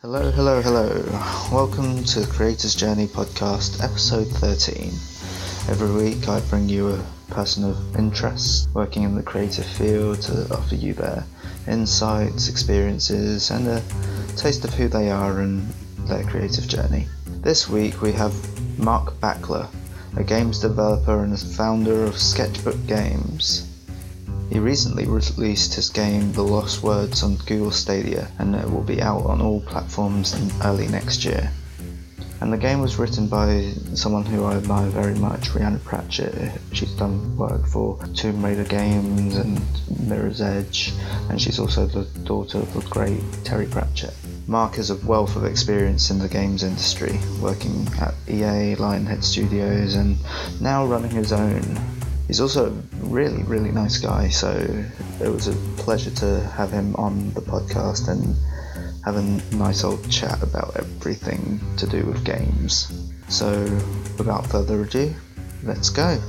Hello, hello, hello. Welcome to Creator's Journey podcast, episode 13. Every week I bring you a person of interest working in the creative field to offer you their insights, experiences, and a taste of who they are and their creative journey. This week we have Mark Backler, a games developer and founder of Sketchbook Games. He recently released his game The Lost Words on Google Stadia and it will be out on all platforms early next year. And the game was written by someone who I admire very much, Rhiannon Pratchett. She's done work for Tomb Raider games and Mirror's Edge, and she's also the daughter of the great Terry Pratchett. Mark has a wealth of experience in the games industry, working at EA, Lionhead Studios, and now running his own He's also a really, really nice guy, so it was a pleasure to have him on the podcast and have a nice old chat about everything to do with games. So, without further ado, let's go.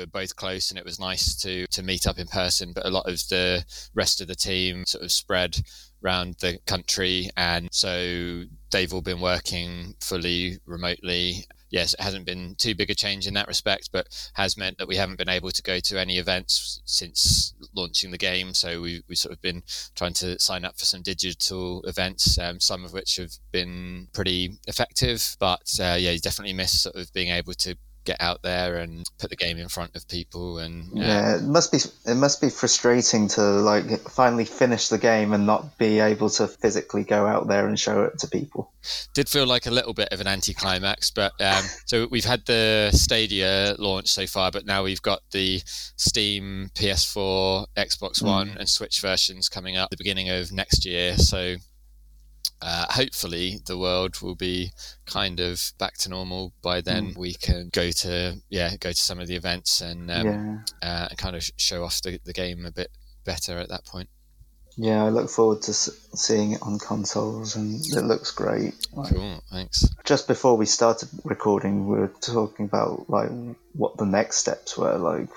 Were both close and it was nice to to meet up in person. But a lot of the rest of the team sort of spread around the country, and so they've all been working fully remotely. Yes, it hasn't been too big a change in that respect, but has meant that we haven't been able to go to any events since launching the game. So we we sort of been trying to sign up for some digital events, um, some of which have been pretty effective. But uh, yeah, you definitely miss sort of being able to get out there and put the game in front of people and yeah. yeah. it must be it must be frustrating to like finally finish the game and not be able to physically go out there and show it to people did feel like a little bit of an anticlimax but um, so we've had the stadia launch so far but now we've got the steam ps4 xbox one mm. and switch versions coming up at the beginning of next year so uh, hopefully the world will be kind of back to normal by then. Mm. We can go to yeah go to some of the events and um, yeah. uh, kind of show off the, the game a bit better at that point. Yeah, I look forward to seeing it on consoles, and it looks great. Like, cool, thanks. Just before we started recording, we were talking about like what the next steps were. Like,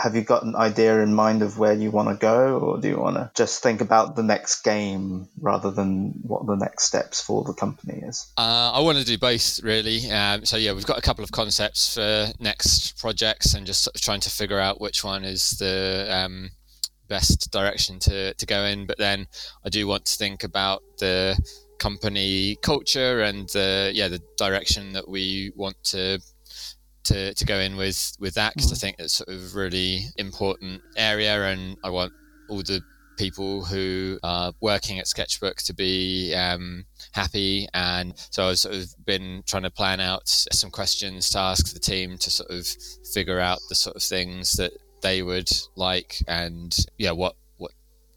have you got an idea in mind of where you want to go, or do you want to just think about the next game rather than what the next steps for the company is? Uh, I want to do both, really. Um, so yeah, we've got a couple of concepts for next projects, and just sort of trying to figure out which one is the um, best direction to to go in. But then I do want to think about the company culture and yeah the direction that we want to to, to go in with with that because I mm. think it's sort of really important area, and I want all the people who are working at Sketchbook to be um, happy. And so I've sort of been trying to plan out some questions to ask the team to sort of figure out the sort of things that they would like, and yeah, what what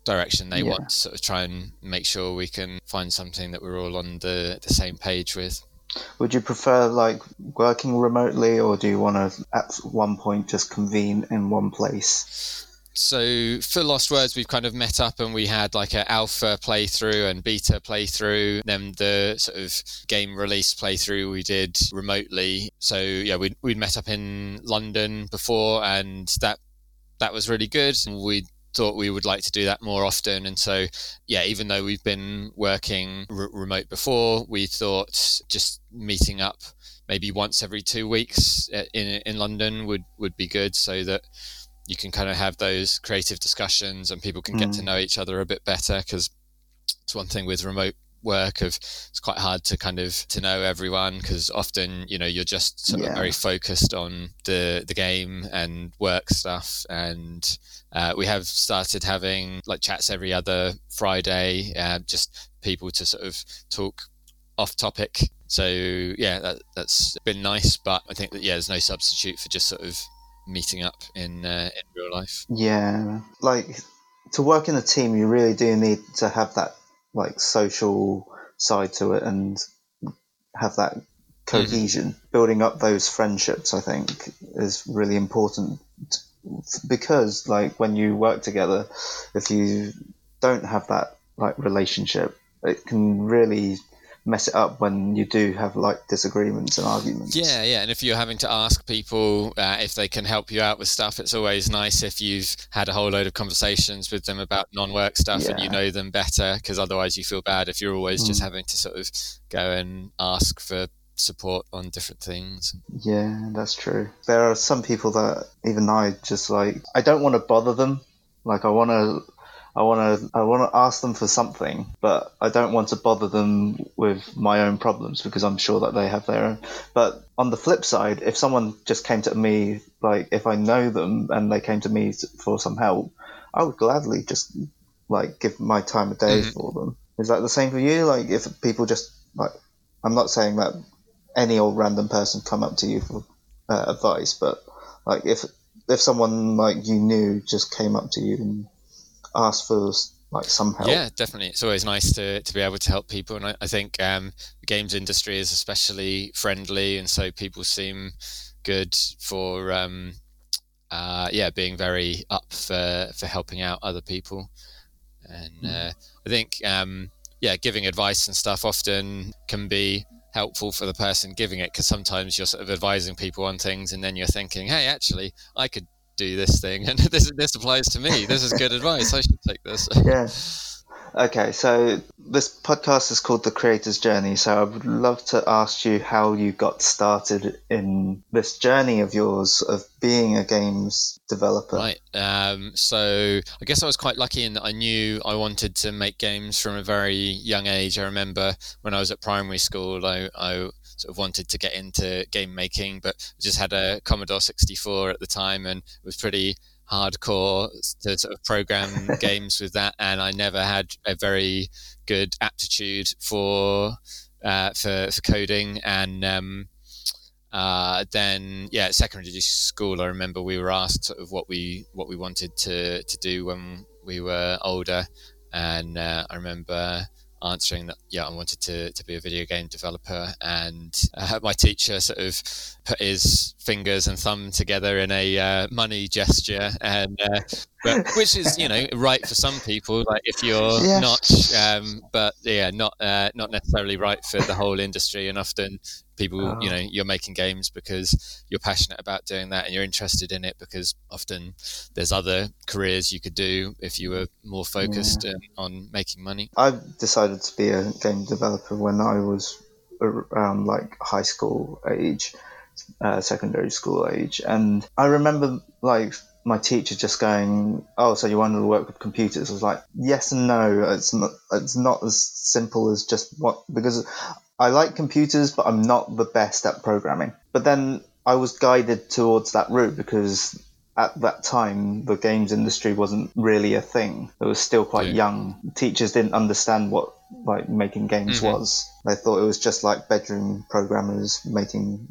direction they yeah. want to sort of try and make sure we can find something that we're all on the, the same page with. Would you prefer like working remotely, or do you want to at one point just convene in one place? So for Lost Words, we've kind of met up and we had like an alpha playthrough and beta playthrough. Then the sort of game release playthrough we did remotely. So yeah, we'd, we'd met up in London before, and that that was really good. We thought we would like to do that more often. And so, yeah, even though we've been working r- remote before, we thought just meeting up maybe once every two weeks uh, in in London would would be good, so that you can kind of have those creative discussions and people can mm. get to mm. know each other a bit better. Because it's one thing with remote work of it's quite hard to kind of to know everyone because often you know you're just sort yeah. of very focused on the the game and work stuff. And uh, we have started having like chats every other friday uh, just people to sort of talk off topic. So yeah that, that's been nice but i think that yeah there's no substitute for just sort of meeting up in uh, in real life. Yeah. Like to work in a team you really do need to have that like social side to it and have that cohesion. Mm-hmm. Building up those friendships, I think, is really important because like when you work together, if you don't have that like relationship, it can really mess it up when you do have like disagreements and arguments. Yeah, yeah. And if you're having to ask people uh, if they can help you out with stuff, it's always nice if you've had a whole load of conversations with them about non-work stuff yeah. and you know them better. Because otherwise, you feel bad if you're always mm. just having to sort of go and ask for support on different things. Yeah, that's true. There are some people that even I just like I don't want to bother them. Like I want to I want to I want to ask them for something, but I don't want to bother them with my own problems because I'm sure that they have their own. But on the flip side, if someone just came to me, like if I know them and they came to me for some help, I would gladly just like give my time of day mm-hmm. for them. Is that the same for you? Like if people just like, I'm not saying that any old random person come up to you for uh, advice, but like if if someone like you knew just came up to you and ask for like some help. Yeah, definitely. It's always nice to, to be able to help people, and I, I think um, the games industry is especially friendly, and so people seem good for um, uh, yeah being very up for for helping out other people, and hmm. uh, I think um, yeah giving advice and stuff often can be helpful for the person giving it because sometimes you're sort of advising people on things and then you're thinking hey actually i could do this thing, and this this applies to me. This is good advice. I should take this. yeah. Okay, so this podcast is called The Creator's Journey. So I would love to ask you how you got started in this journey of yours of being a games developer. Right. Um, so I guess I was quite lucky in that I knew I wanted to make games from a very young age. I remember when I was at primary school, I, I sort of wanted to get into game making, but just had a Commodore 64 at the time and was pretty hardcore to sort of program games with that. And I never had a very good aptitude for uh, for, for coding and. Um, uh, then yeah, at secondary school, I remember we were asked sort of what we what we wanted to to do when we were older, and uh, I remember answering that yeah i wanted to, to be a video game developer and uh, my teacher sort of put his fingers and thumb together in a uh, money gesture and uh, but, which is you know right for some people like if you're yeah. not um, but yeah not uh, not necessarily right for the whole industry and often people oh. you know you're making games because you're passionate about doing that and you're interested in it because often there's other careers you could do if you were more focused yeah. on making money i decided to be a game developer when i was around like high school age uh, secondary school age and i remember like my teacher just going, "Oh, so you wanted to work with computers?" I was like, "Yes and no. It's not. It's not as simple as just what because I like computers, but I'm not the best at programming. But then I was guided towards that route because at that time the games industry wasn't really a thing. It was still quite yeah. young. Teachers didn't understand what like making games mm-hmm. was. They thought it was just like bedroom programmers making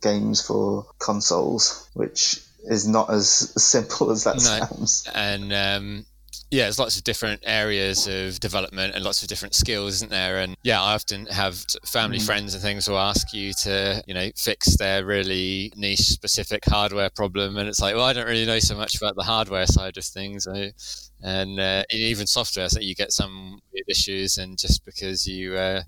games for consoles, which is not as simple as that no. sounds. And um, yeah, there's lots of different areas of development and lots of different skills, isn't there? And yeah, I often have family, mm. friends, and things who ask you to, you know, fix their really niche, specific hardware problem, and it's like, well, I don't really know so much about the hardware side of things, and uh, even software, so you get some issues, and just because you uh,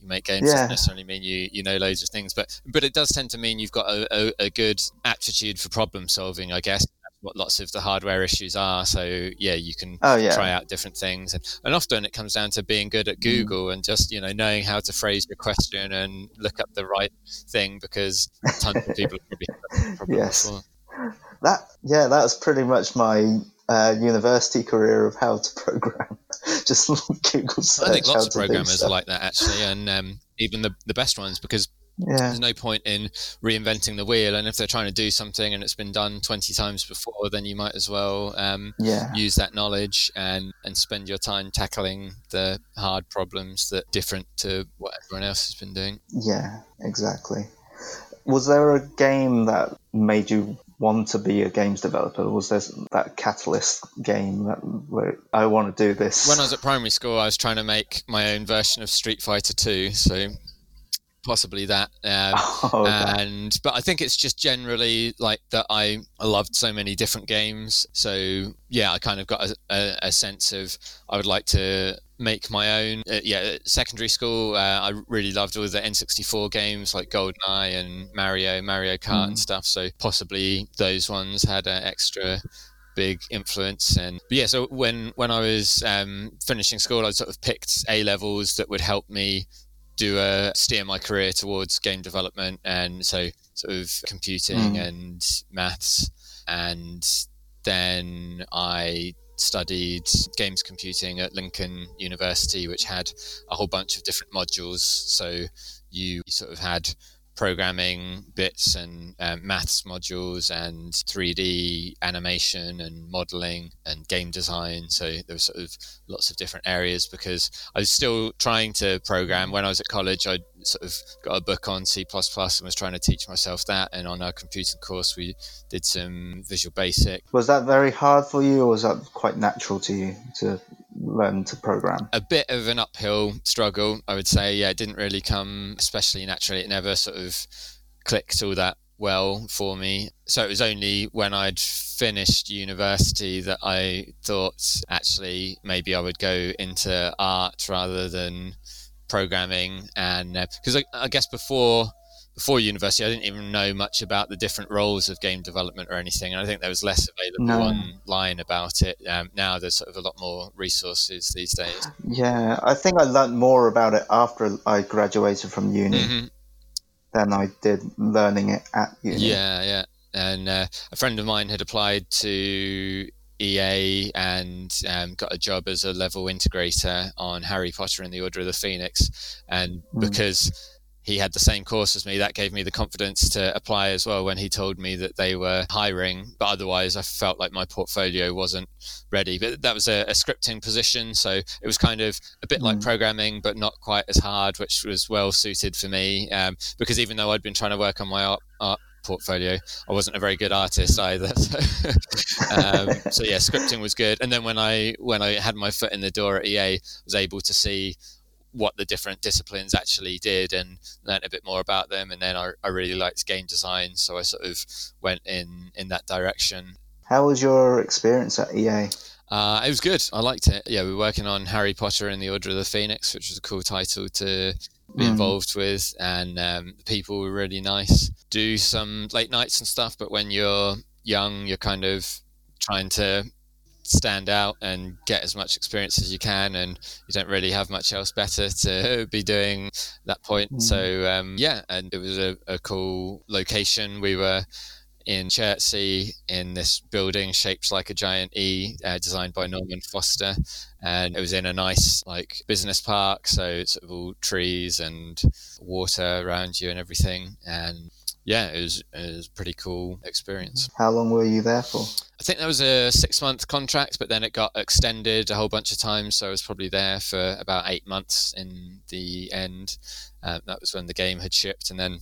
you make games yeah. doesn't necessarily mean you you know loads of things, but but it does tend to mean you've got a, a, a good aptitude for problem solving, I guess what lots of the hardware issues are. So yeah, you can oh, yeah. try out different things, and, and often it comes down to being good at mm. Google mm. and just you know knowing how to phrase your question and look up the right thing because tons of people have probably yes. Before. That yeah, that was pretty much my uh, university career of how to program. just Google search. I think lots of programmers are like that actually, and um, even the the best ones because yeah. There's no point in reinventing the wheel, and if they're trying to do something and it's been done 20 times before, then you might as well um, yeah. use that knowledge and and spend your time tackling the hard problems that different to what everyone else has been doing. Yeah, exactly. Was there a game that made you want to be a games developer? Was there that catalyst game that where I want to do this? When I was at primary school, I was trying to make my own version of Street Fighter 2. So possibly that. Um, Oh, okay. and but I think it's just generally like that. I, loved so many different games, so yeah, I kind of got a, a, a sense of I would like to make my own. Uh, yeah, secondary school, uh, I really loved all the N64 games like GoldenEye and Mario, Mario Kart, and Mm. stuff. So possibly those ones had an extra big influence and yeah so when when i was um, finishing school i sort of picked a levels that would help me do a steer my career towards game development and so sort of computing Mm. and maths and then i studied games computing at lincoln university which had a whole bunch of different modules so you sort of had programming bits and um, maths modules and 3D animation and modeling and game design. So there was sort of lots of different areas because I was still trying to program. When I was at college, I sort of got a book on C++ and was trying to teach myself that. And on our computing course, we did some Visual Basic. Was that very hard for you, or was that quite natural to you to learn to program? a bit of an uphill struggle, I would say. Yeah, it didn't really come especially naturally. It never sort of clicked all that well for me. So it was only when I'd finished university that I thought actually maybe I would go into art rather than programming. And because I, I guess before before university, I didn't even know much about the different roles of game development or anything. And I think there was less available No. online about it. Um, now there's sort of a lot more resources these days. Yeah, I think I learned more about it after I graduated from uni hmm than I did learning it at uni. Yeah, yeah. And uh, a friend of mine had applied to EA and um, got a job as a level integrator on Harry Potter and the Order of the Phoenix. And Mm. because he had the same course as me, that gave me the confidence to apply as well when he told me that they were hiring. But otherwise, I felt like my portfolio wasn't ready. But that was a, a scripting position. So it was kind of a bit like Mm. programming, but not quite as hard, which was well suited for me. Um, because even though I'd been trying to work on my art, art portfolio, I wasn't a very good artist either. So, um, so yeah, scripting was good. And then when I when I had my foot in the door at EA, I was able to see what the different disciplines actually did and learnt a bit more about them. And then I, I really liked game design, so I sort of went in in that direction. How was your experience at EA? Uh, it was good. I liked it. Yeah, we were working on Harry Potter and the Order of the Phoenix, which was a cool title to be Mm. involved with, and um, the people were really nice. Do some late nights and stuff, but when you're young, you're kind of trying to stand out and get as much experience as you can, and you don't really have much else better to be doing at that point. Mm. So um, yeah, and it was a, a cool location. We were in Chertsey in this building shaped like a giant E, uh, designed by Norman Foster, and it was in a nice like business park, so it's sort of all trees and water around you and everything, and yeah, it was it was a pretty cool experience. How long were you there for? I think that was a six month contract, but then it got extended a whole bunch of times. So I was probably there for about eight months in the end. Um, that was when the game had shipped, and then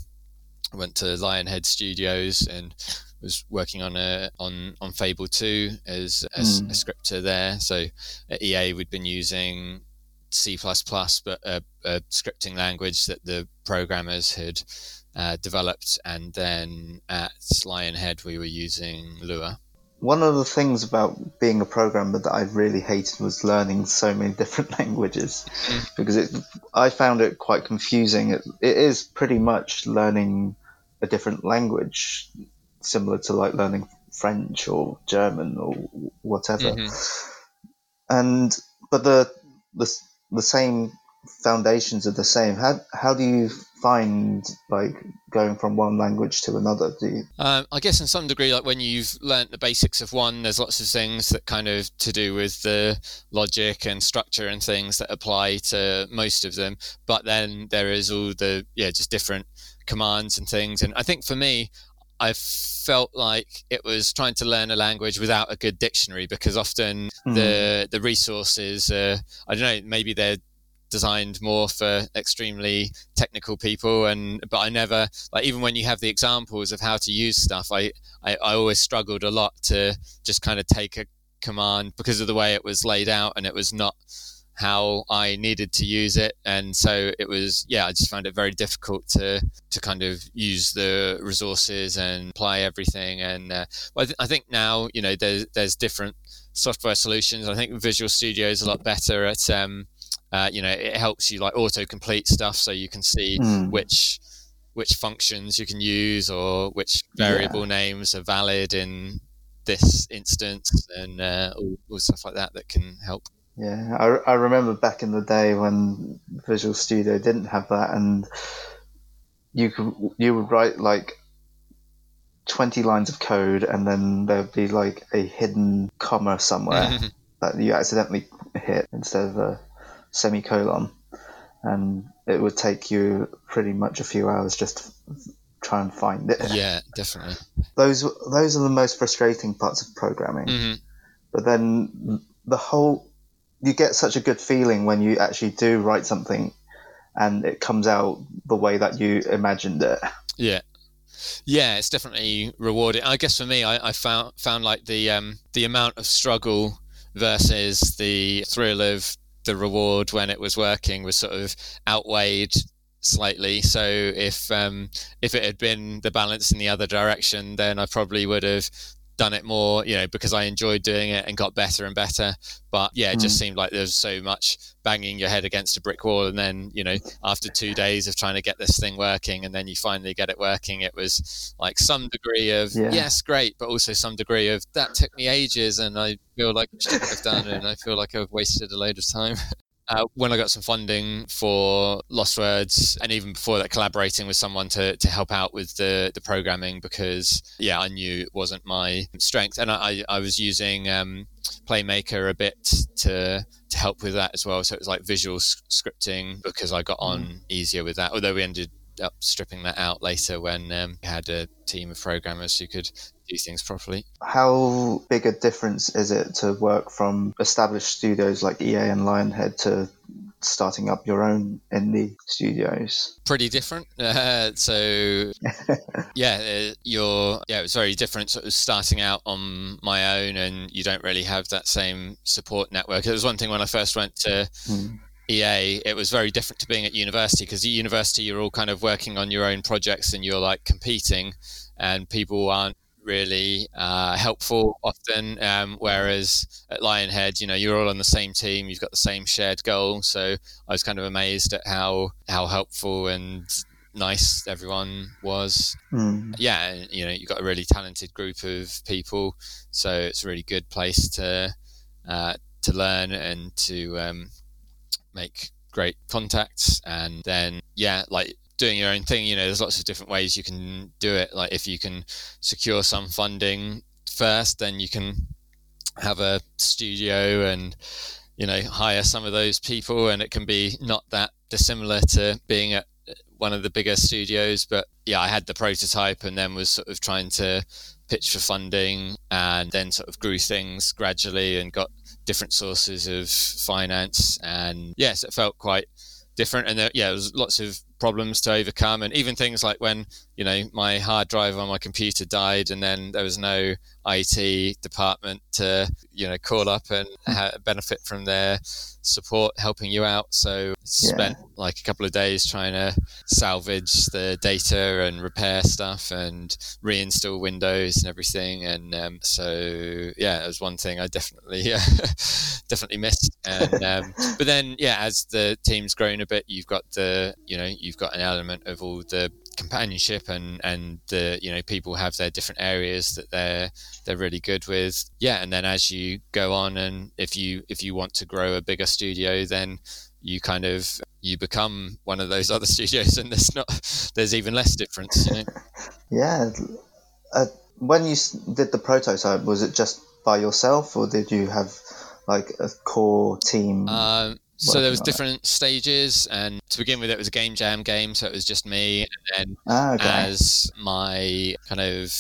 I went to Lionhead Studios and was working on a on on Fable Two as Mm. a scripter there. So at EA we'd been using C++, but a, a scripting language that the programmers had uh, developed, and then at Lionhead we were using Lua. One of the things about being a programmer that I really hated was learning so many different languages Mm. because it, I found it quite confusing. It, it is pretty much learning a different language, similar to like learning French or German or whatever. Mhm. And but the the the same foundations are the same. How how do you find like going from one language to another? Do you, Um, I guess in some degree, like when you've learnt the basics of one, there's lots of things that kind of to do with the logic and structure and things that apply to most of them. But then there is all the yeah, just different commands and things. And I think for me, I felt like it was trying to learn a language without a good dictionary because often Hmm. the the resources, uh, I don't know, maybe they're designed more for extremely technical people and but i never like even when you have the examples of how to use stuff i i, I always struggled a lot to just kind of take a command because of the way it was laid out and it was not how I needed to use it, and so it was yeah I just found it very difficult to to kind of use the resources and apply everything. And uh, I, th- I think now you know there's there's different software solutions. I think Visual Studio is a lot better at um, uh, you know it helps you like auto complete stuff so you can see Mm. which which functions you can use or which variable Yeah. names are valid in this instance and uh, all, all stuff like that that can help. Yeah, I, I remember back in the day when Visual Studio didn't have that, and you could you would write like twenty lines of code, and then there'd be like a hidden comma somewhere that you accidentally hit instead of a semicolon, and it would take you pretty much a few hours just to try and find it. yeah, definitely. Those those are the most frustrating parts of programming. hmm but then the whole you get such a good feeling when you actually do write something and it comes out the way that you imagined it Yeah. Yeah, it's definitely rewarding. I guess for me, I, I found found like the um, the amount of struggle versus the thrill of the reward when it was working was sort of outweighed slightly. So if um, if it had been the balance in the other direction, then I probably would have done it more, you know, because I enjoyed doing it and got better and better. But yeah, it just mm. seemed like there was so much banging your head against a brick wall. And then, you know, after two days of trying to get this thing working and then you finally get it working, it was like some degree of, Yeah. yes, great, but also some degree of that took me ages and I feel like I shouldn't have done it and I feel like I've wasted a load of time. Uh, when I got some funding for Lost Words, and even before that, collaborating with someone to, to help out with the, the programming because, yeah, I knew it wasn't my strength. And I, I was using um, Playmaker a bit to to help with that as well. So it was like visual scripting because I got on easier with that. Although we ended up stripping that out later when um, we had a team of programmers who could do things properly. how big a difference is it to work from established studios like ea and lionhead to starting up your own indie studios pretty different. Uh, so yeah, uh, you're yeah, it was very different. Sort of starting out on my own, and you don't really have that same support network. It was one thing when I first went to Hmm. EA. It was very different to being at university because at university you're all kind of working on your own projects and you're like competing, and people aren't really uh, helpful often. Um, whereas at Lionhead, you know, you're all on the same team, you've got the same shared goal. So I was kind of amazed at how how helpful and nice everyone was. Hmm. Yeah, you know, you've got a really talented group of people, so it's a really good place to uh, to learn and to um, make great contacts. And then, yeah, like doing your own thing. You know, there's lots of different ways you can do it. Like if you can secure some funding first, then you can have a studio and you know hire some of those people, and it can be not that dissimilar to being at one of the bigger studios. But yeah, I had the prototype and then was sort of trying to pitch for funding and then sort of grew things gradually and got different sources of finance and yes it felt quite different and there, yeah there was lots of problems to overcome. And even things like when you know my hard drive on my computer died and then there was no IT department to you know call up and ha- benefit from their support helping you out. So spent like a couple of days trying to salvage the data and repair stuff and reinstall Windows and everything. And um, so yeah it was one thing I definitely uh, definitely missed. And um, but then yeah as the team's grown a bit you've got the you know you've got an element of all the companionship and and the you know people have their different areas that they're they're really good with yeah and then as you go on and if you if you want to grow a bigger studio then you kind of you become one of those other studios and there's not there's even less difference you know Yeah. Uh, when you did the prototype, was it just by yourself, or did you have like a core team? Um, so there was working on it. different stages, and to begin with, it was a game jam game, so it was just me. And then ah, okay. as my kind of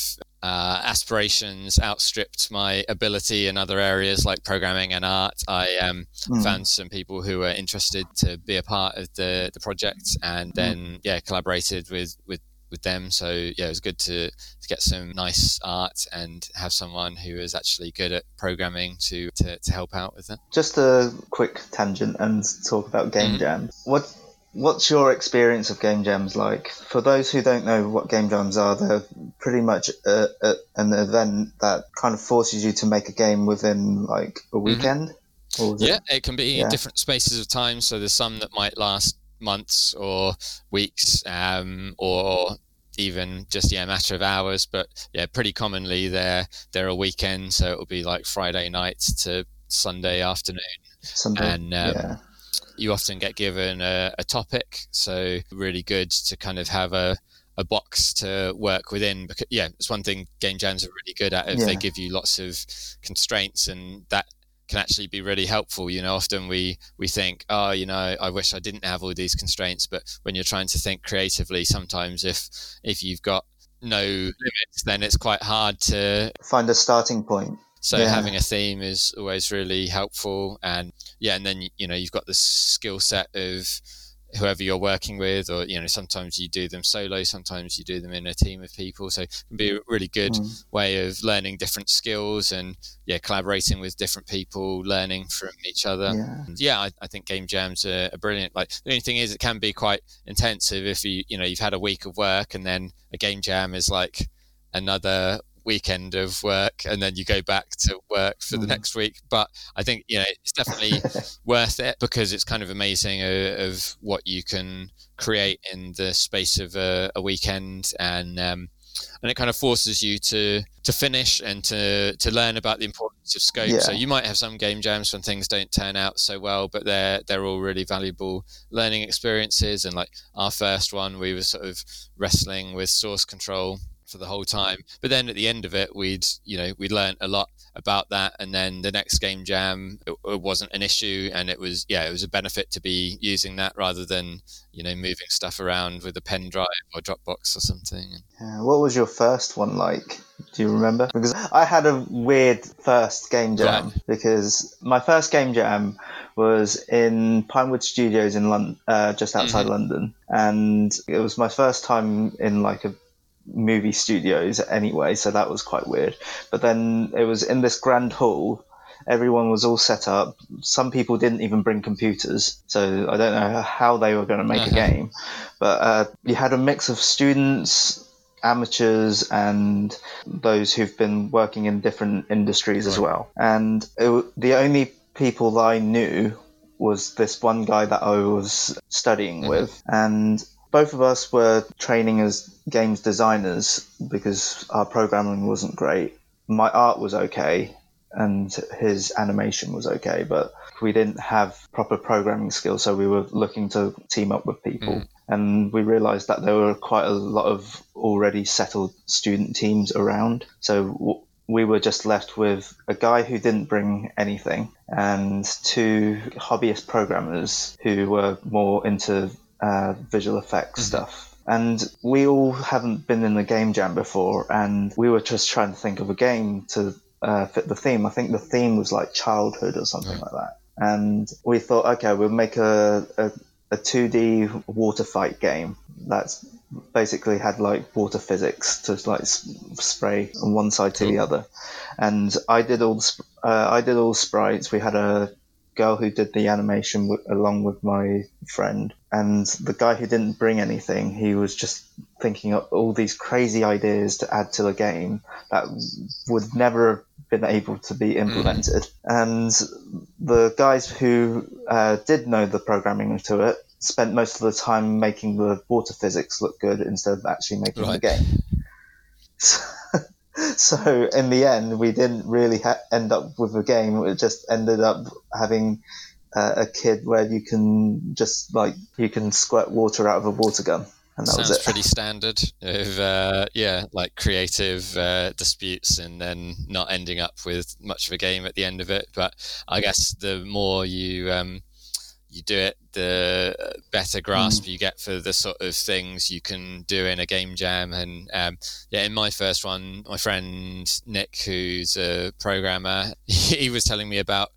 uh, aspirations outstripped my ability in other areas like programming and art, I um, Hmm. found some people who were interested to be a part of the, the project, and then yeah, collaborated with with with them. So yeah, it was good to, to get some nice art and have someone who is actually good at programming to, to, to help out with that. Just a quick tangent and talk about game mm. jams. What What's your experience of game jams like? For those who don't know what game jams are, they're pretty much a, a, an event that kind of forces you to make a game within like a mm-hmm. weekend. Mm-hmm. Yeah, it? it? can be yeah. different spaces of time. So there's some that might last months or weeks, um, or even just yeah, a matter of hours. But yeah, pretty commonly they're they're a weekend, so it'll be like Friday night to Sunday afternoon. Sunday, and um, yeah you often get given a, a topic. So really good to kind of have a, a box to work within because yeah it's one thing game jams are really good at if yeah. they give you lots of constraints and that can actually be really helpful you know often we we think oh you know i wish i didn't have all these constraints but when you're trying to think creatively sometimes if if you've got no limits then it's quite hard to find a starting point so yeah. having a theme is always really helpful, and yeah, and then you know you've got the skill set of whoever you're working with, or you know sometimes you do them solo, sometimes you do them in a team of people. So it can be a really good mm. way of learning different skills and yeah, collaborating with different people, learning from each other. Yeah, yeah I, I, think game jams are, are, brilliant. Like the only thing is, it can be quite intensive if you you know you've had a week of work and then a game jam is like another weekend of work and then you go back to work for mm. the next week. But I think, you know, it's definitely worth it because it's kind of amazing of, of, what you can create in the space of a, a weekend. And, um, and it kind of forces you to to finish and to to learn about the importance of scope. Yeah. So you might have some game jams when things don't turn out so well, but they're they're all really valuable learning experiences. And like our first one, we were sort of wrestling with source control for the whole time. But then at the end of it, we'd you know we'd learned a lot about that, and then the next game jam it, it, wasn't an issue, and it was yeah it was a benefit to be using that rather than you know moving stuff around with a pen drive or Dropbox or something. Yeah, what was your first one like? Do you remember? Because I had a weird first game jam because my first game jam was in Pinewood Studios in London, uh, just outside mm-hmm. London, and it was my first time in like a movie studios anyway, so that was quite weird. But then it was in this grand hall. Everyone was all set up. Some people didn't even bring computers, so I don't know how they were going to make uh-huh. a game. But uh, you had a mix of students, amateurs, and those who've been working in different industries right. as well. And it, the only people I knew was this one guy that I was studying mm-hmm. with, and both of us were training as games designers because our programming wasn't great. My art was okay and his animation was okay, but we didn't have proper programming skills, so we were looking to team up with people. Mm. And we realized that there were quite a lot of already settled student teams around. So we were just left with a guy who didn't bring anything and two hobbyist programmers who were more into uh, visual effects mm-hmm. stuff. And we all haven't been in a game jam before, and we were just trying to think of a game to uh, fit the theme. I think the theme was like childhood or something mm. like that. And we thought, okay, we'll make a, a, a 2D water fight game that's basically had like water physics to like spray on one side to the other. And I did all the, uh, I did all the sprites. We had a girl who did the animation w- along with my friend. And the guy who didn't bring anything, he was just thinking of all these crazy ideas to add to the game that would never have been able to be implemented. Mm. And the guys who uh, did know the programming to it spent most of the time making the water physics look good instead of actually making right. the game. So, so in the end, we didn't really ha- end up with a game. It just ended up having uh, a kid where you can just like you can squirt water out of a water gun. And that Sounds was it. pretty standard of uh, yeah, like creative uh, disputes and then not ending up with much of a game at the end of it. But I guess the more you um, you do it, the better grasp mm. you get for the sort of things you can do in a game jam. And um, yeah, in my first one, my friend Nick, who's a programmer, he was telling me about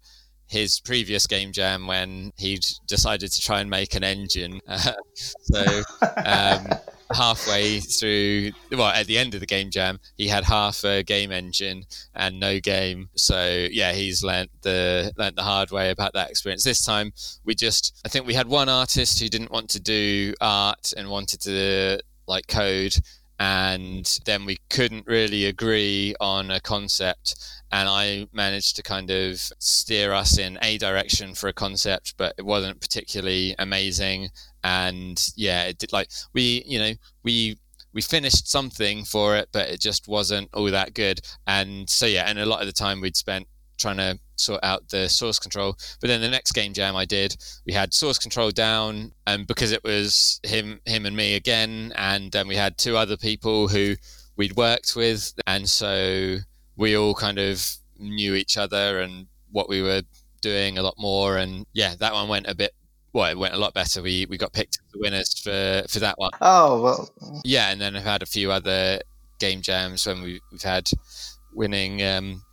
his previous game jam when he'd decided to try and make an engine. Uh, so um, halfway through, well, at the end of the game jam, he had half a game engine and no game. So yeah, he's learnt the learnt the hard way about that experience. This time, we just, I think we had one artist who didn't want to do art and wanted to like code and then we couldn't really agree on a concept. And i managed to kind of steer us in a direction for a concept but it wasn't particularly amazing. And yeah it did like we you know we we finished something for it but it just wasn't all that good. And so yeah and a lot of the time we'd spent trying to sort out the source control. But then the next game jam I did, we had source control down, and because it was him, him and me again, and then we had two other people who we'd worked with, and so we all kind of knew each other and what we were doing a lot more. And yeah, that one went a bit. Well, it went a lot better. We we got picked as the winners for for that one. Oh well. Yeah, and then I've had a few other game jams when we, we've had winning um,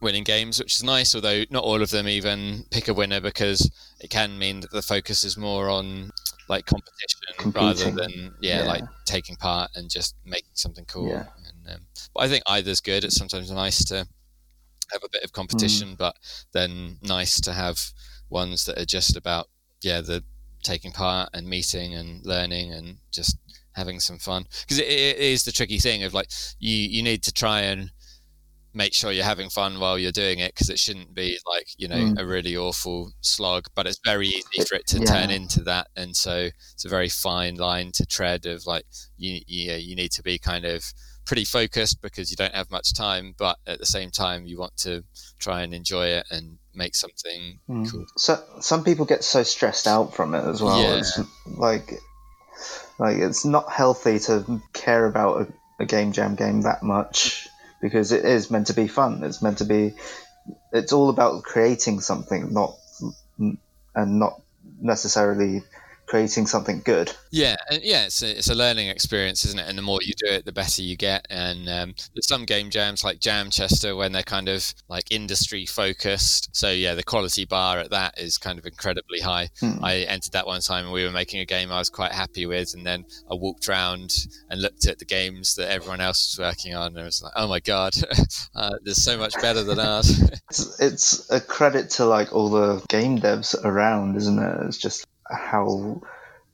winning games, which is nice. Although not all of them even pick a winner because it can mean that the focus is more on like competition Competing. rather than yeah, Yeah. like taking part and just making something cool. Yeah. And, um, but I think either's good. It's sometimes nice to have a bit of competition, Mm. but then nice to have ones that are just about yeah the taking part and meeting and learning and just having some fun because it, it is the tricky thing of like you you need to try and make sure you're having fun while you're doing it because it shouldn't be like you know Mm. a really awful slog but it's very easy for it to yeah. turn into that and so it's a very fine line to tread of like you you, you need to be kind of pretty focused because you don't have much time but at the same time you want to try and enjoy it and make something Mm. cool So some people get so stressed out from it as well. Yeah. It's like like it's not healthy to care about a, a game jam game that much because it is meant to be fun. It's meant to be. It's all about creating something, not and not necessarily creating something good. Yeah, yeah, it's a, it's a learning experience, isn't it? And the more you do it, the better you get. And um, there's some game jams like Jamchester when they're kind of like industry focused. So yeah, the quality bar at that is kind of incredibly high. Hmm. I entered that one time and we were making a game I was quite happy with, and then I walked around and looked at the games that everyone else was working on, and I was like, oh my god, uh, there's so much better than ours. It's, it's a credit to like all the game devs around, isn't it? It's just how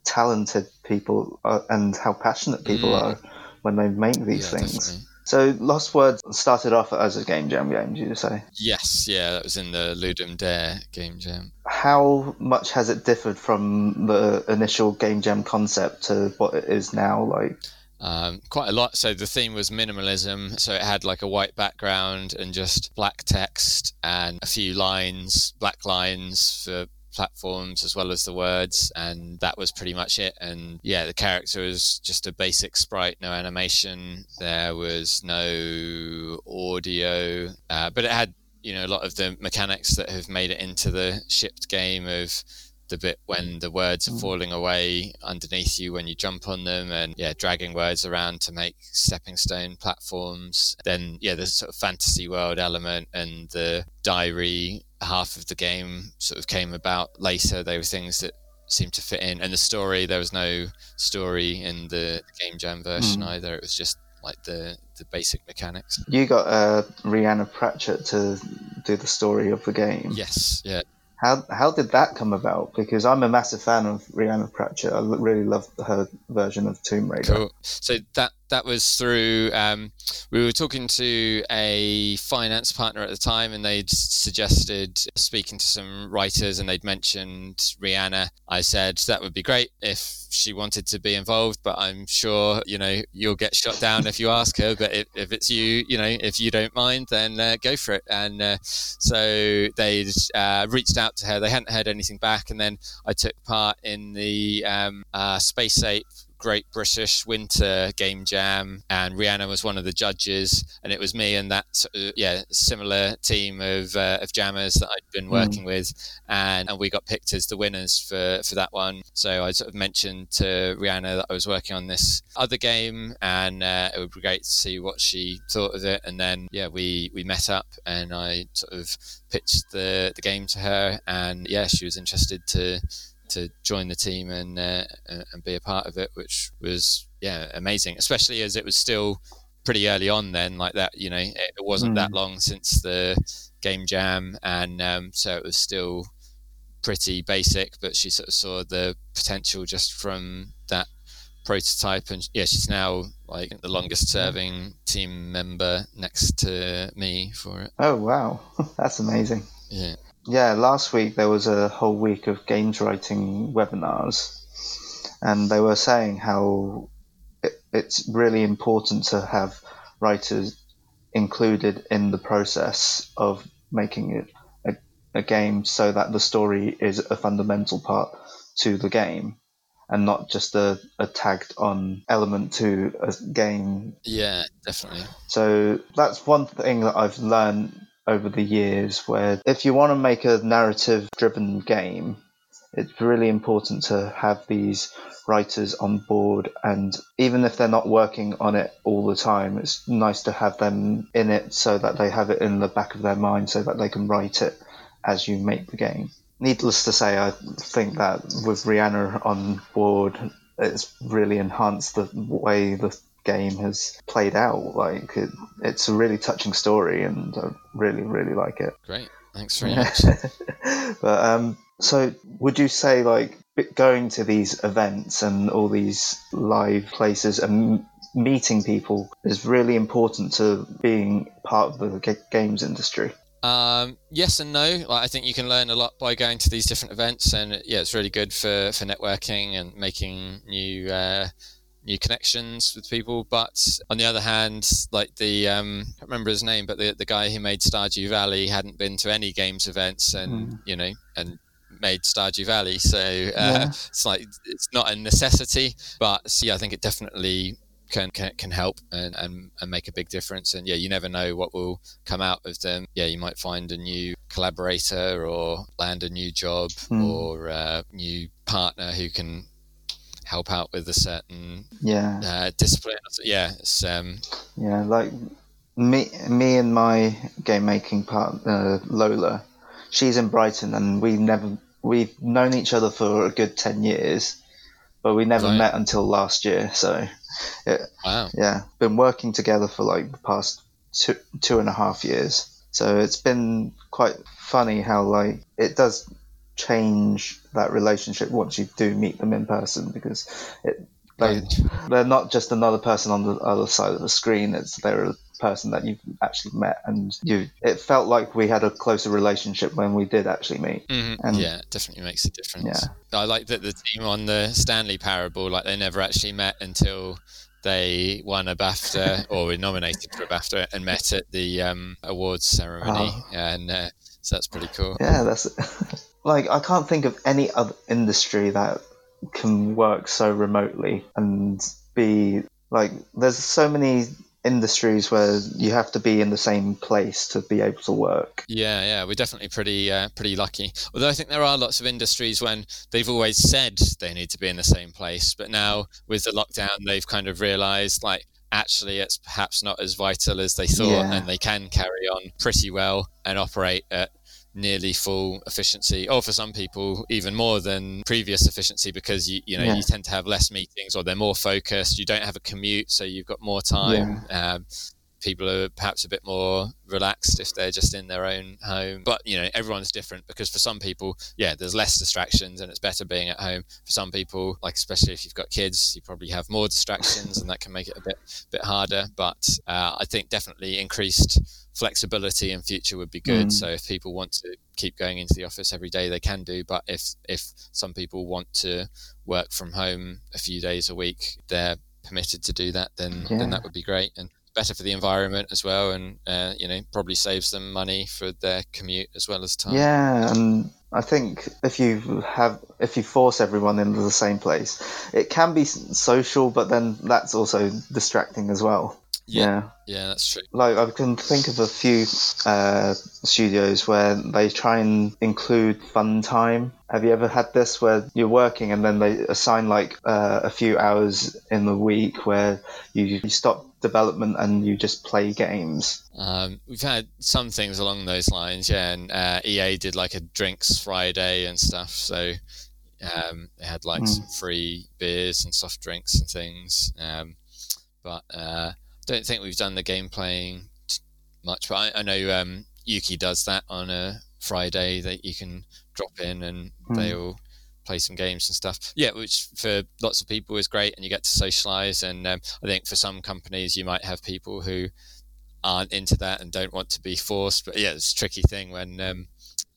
talented people are and how passionate people Mm. are when they make these Yeah, things. definitely. So Lost Words started off as a game jam game, did you say? Yes, yeah, that was in the Ludum Dare game jam. How much has it differed from the initial game jam concept to what it is now? Like, um, quite a lot. So the theme was minimalism. So it had like a white background and just black text and a few lines, black lines for platforms as well as the words and that was pretty much it. And yeah the character was just a basic sprite no animation. There was no audio uh, but it had you know a lot of the mechanics that have made it into the shipped game of the bit when the words are Mm. falling away underneath you when you jump on them and yeah dragging words around to make stepping stone platforms. Then yeah there's sort of fantasy world element and the diary half of the game sort of came about later they were things that seemed to fit in and the story there was no story in the game jam version Mm. either it was just like the the basic mechanics you got uh, Rhianna Pratchett to do the story of the game. yes yeah How how did that come about? Because I'm a massive fan of Rhianna Pratchett. I really love her version of Tomb Raider. Cool. So that that was through. Um, we were talking to a finance partner at the time, and they'd suggested speaking to some writers, and they'd mentioned Rhianna. I said that would be great if she wanted to be involved, but I'm sure you know you'll get shot down if you ask her. But if, if it's you, you know, if you don't mind, then uh, go for it. And uh, so they'd uh, reached out to her. They hadn't heard anything back, and then I took part in the um, uh, Space Ape Great British Winter Game Jam, and Rhianna was one of the judges, and it was me and that of, yeah similar team of uh, of jammers that I'd been Mm. working with, and, and we got picked as the winners for for that one. So I sort of mentioned to Rhianna that I was working on this other game, and uh, it would be great to see what she thought of it, and then yeah we we met up, and I sort of pitched the the game to her, and yeah she was interested to to join the team and uh, and be a part of it, which was yeah, amazing. Especially as it was still pretty early on then, like that. You know, it wasn't mm. that long since the game jam, and um, so it was still pretty basic. But she sort of saw the potential just from that prototype, and yeah, she's now like the longest serving team member next to me for it. Oh wow, that's amazing. Yeah. Yeah, last week there was a whole week of games writing webinars, and they were saying how it, it's really important to have writers included in the process of making it a, a game so that the story is a fundamental part to the game and not just a, a tagged on element to a game. Yeah, definitely. So that's one thing that I've learned over the years where if you want to make a narrative driven game, it's really important to have these writers on board and even if they're not working on it all the time it's nice to have them in it so that they have it in the back of their mind so that they can write it as you make the game. Needless to say i think that with Rhianna on board it's really enhanced the way the game has played out like it, it's a really touching story and i really really like it great thanks very much but um so, would you say like going to these events and all these live places and meeting people is really important to being part of the games industry? Um, yes and no. Like, I think you can learn a lot by going to these different events, and yeah, it's really good for, for networking and making new uh, new connections with people. But on the other hand, like the um, I can't remember his name, but the the guy who made Stardew Valley hadn't been to any games events, and mm. you know, and made Stardew Valley. So uh, yeah. it's like it's not a necessity, but yeah, I think it definitely can can, can help and, and, and make a big difference. And yeah, you never know what will come out of them. Yeah, you might find a new collaborator or land a new job mm. or a new partner who can help out with a certain yeah uh, discipline. Yeah, it's um, yeah like me me and my game making partner Lola. She's in Brighton, and we never we've known each other for a good 10 years, but we never right. met until last year. So, it, wow. yeah, been working together for like the past two, two and a half years. So it's been quite funny how like it does change that relationship once you do meet them in person because it they, they're not just another person on the other side of the screen. It's they're a person that you've actually met, and you. It felt like we had a closer relationship when we did actually meet. Mm-hmm. And yeah, it definitely makes a difference. Yeah, I like that the team on the Stanley Parable, like they never actually met until they won a BAFTA or were nominated for a BAFTA and met at the um, awards ceremony, oh. and uh, so that's pretty cool. Yeah, that's like I can't think of any other industry that can work so remotely and be like there's so many industries where you have to be in the same place to be able to work. Yeah, yeah, we're definitely pretty uh, pretty lucky. Although I think there are lots of industries when they've always said they need to be in the same place, but now with the lockdown, they've kind of realised like actually it's perhaps not as vital as they thought, yeah. and they can carry on pretty well and operate at nearly full efficiency or for some people even more than previous efficiency because you you know yeah. you tend to have less meetings or they're more focused you don't have a commute so you've got more time yeah. um, people are perhaps a bit more relaxed if they're just in their own home but you know everyone's different because for some people yeah there's less distractions and it's better being at home for some people like especially if you've got kids you probably have more distractions and that can make it a bit bit harder but uh, i think definitely increased flexibility in future would be good. Mm. So if people want to keep going into the office every day, they can do. But if if some people want to work from home a few days a week, they're permitted to do that. Then yeah. then that would be great and better for the environment as well. And uh, you know probably saves them money for their commute as well as time. Yeah, and I think if you have if you force everyone into the same place, it can be social, but then that's also distracting as well. Yeah, yeah, that's true. Like I can think of a few uh, studios where they try and include fun time. Have you ever had this where you're working and then they assign like uh, a few hours in the week where you, you stop development and you just play games? Um, we've had some things along those lines, yeah. And uh, EA did like a drinks Friday and stuff. So Um, they had like mm. some free beers and soft drinks and things. Um, but uh, don't think we've done the game playing t- much. But I, I know um, Yuki does that on a Friday that you can drop in and mm. they all play some games and stuff. Yeah, which for lots of people is great, and you get to socialize. And um, I think for some companies, you might have people who aren't into that and don't want to be forced. But yeah, it's a tricky thing when um,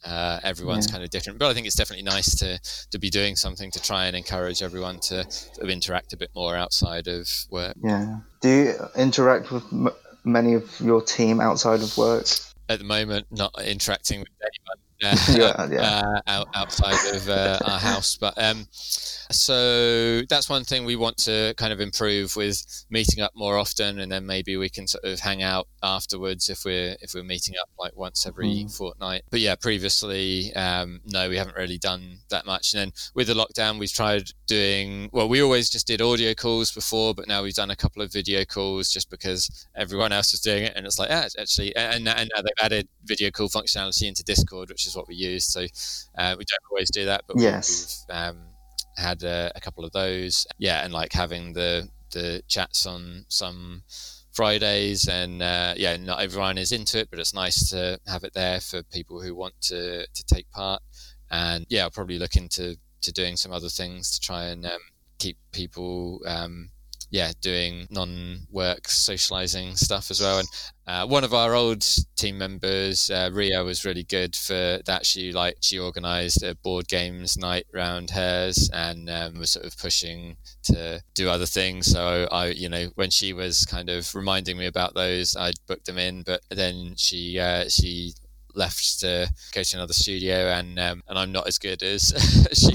uh, everyone's yeah. kind of different. But I think it's definitely nice to to be doing something to try and encourage everyone to sort of interact a bit more outside of work. Yeah. Do you interact with m- many of your team outside of work? At the moment, not interacting with anyone uh, yeah, yeah. Uh, out, outside of uh, our house. But um, so that's one thing we want to kind of improve with meeting up more often, and then maybe we can sort of hang out afterwards if we're if we're meeting up like once every mm. fortnight. But yeah, previously, um, no, we haven't really done that much. And then with the lockdown, we've tried doing well. We always just did audio calls before, but now we've done a couple of video calls just because everyone else was doing it, and it's like, yeah, actually, and, and now they've added video call functionality into Discord, which is what we use. So uh, we don't always do that, but yes. we've um, had a, a, couple of those. Yeah, and like having the the chats on some Fridays, and uh, yeah, not everyone is into it, but it's nice to have it there for people who want to to take part. And yeah, I'll probably look into to doing some other things to try and um, keep people um, yeah, doing non-work socializing stuff as well. And uh, one of our old team members, uh, Ria, was really good for that. She like she organised a board games night round hers and um, was sort of pushing to do other things. So I, you know, when she was kind of reminding me about those, I booked them in. But then she uh, she left to go to another studio, and um, and I'm not as good as she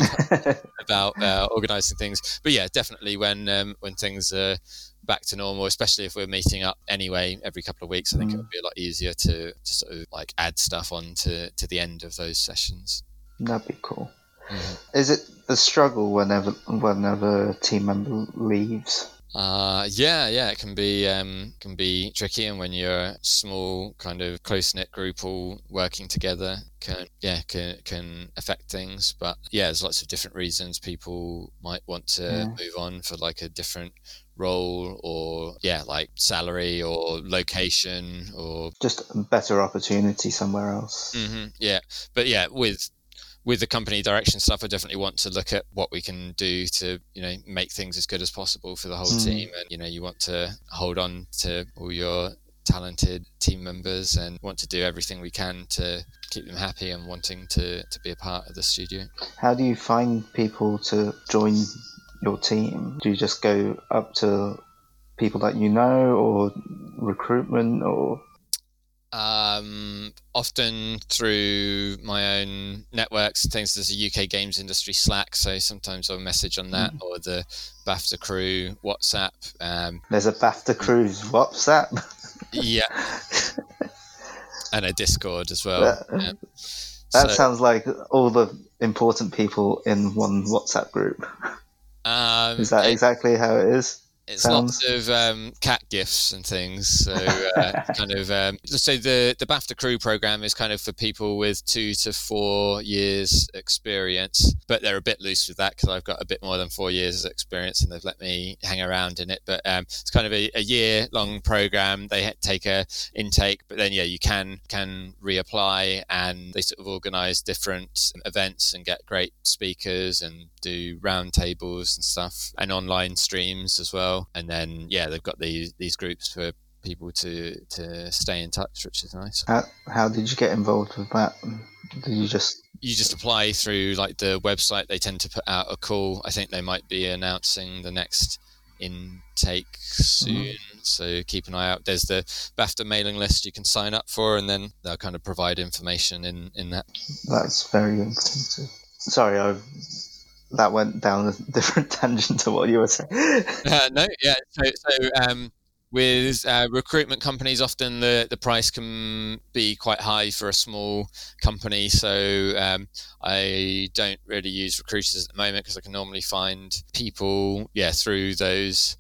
about uh, organising things. But yeah, definitely when um, when things are back to normal, especially if we're meeting up anyway every couple of weeks, I think mm. it would be a lot easier to, to sort of like add stuff on to, to the end of those sessions. That'd be cool. Mm. Is it a struggle whenever whenever a team member leaves? Uh, yeah, yeah, it can be um, can be tricky, and when you're a small kind of close knit group all working together, can yeah can can affect things. But yeah, there's lots of different reasons people might want to yeah. move on for like a different role or yeah like salary or location or just better opportunity somewhere else mm-hmm, yeah but yeah with with the company direction stuff, I definitely want to look at what we can do to, you know, make things as good as possible for the whole mm. team. And, you know, you want to hold on to all your talented team members and want to do everything we can to keep them happy and wanting to, to be a part of the studio. How do you find people to join your team? Do you just go up to people that you know or recruitment or um, often through my own networks and things. There's a UK games industry Slack, so sometimes I'll message on that, mm. or the BAFTA crew WhatsApp. Um, There's a BAFTA crew's WhatsApp. yeah, and a Discord as well. That, yeah. that so, sounds like all the important people in one WhatsApp group. Um, is that it, exactly how it is? It's Sounds... lots of um, cat gifts and things. So uh, kind of um, so the the BAFTA Crew program is kind of for people with two to four years experience, but they're a bit loose with that because I've got a bit more than four years experience and they've let me hang around in it. But um, it's kind of a, a year long program. They take a intake, but then yeah, you can can reapply and they sort of organise different events and get great speakers and do roundtables and stuff and online streams as well. And then yeah, they've got these these groups for people to to stay in touch, which is nice. How, how did you get involved with that? Did you just you just apply through like the website? They tend to put out a call. I think they might be announcing the next intake soon. Mm-hmm. So keep an eye out. There's the BAFTA mailing list you can sign up for, and then they'll kind of provide information in in that. That's very informative. Sorry, I that went down a different tangent to what you were saying. uh, no, yeah. So, so um, with uh, recruitment companies, often the, the price can be quite high for a small company. So um, I don't really use recruiters at the moment because I can normally find people, yeah, through those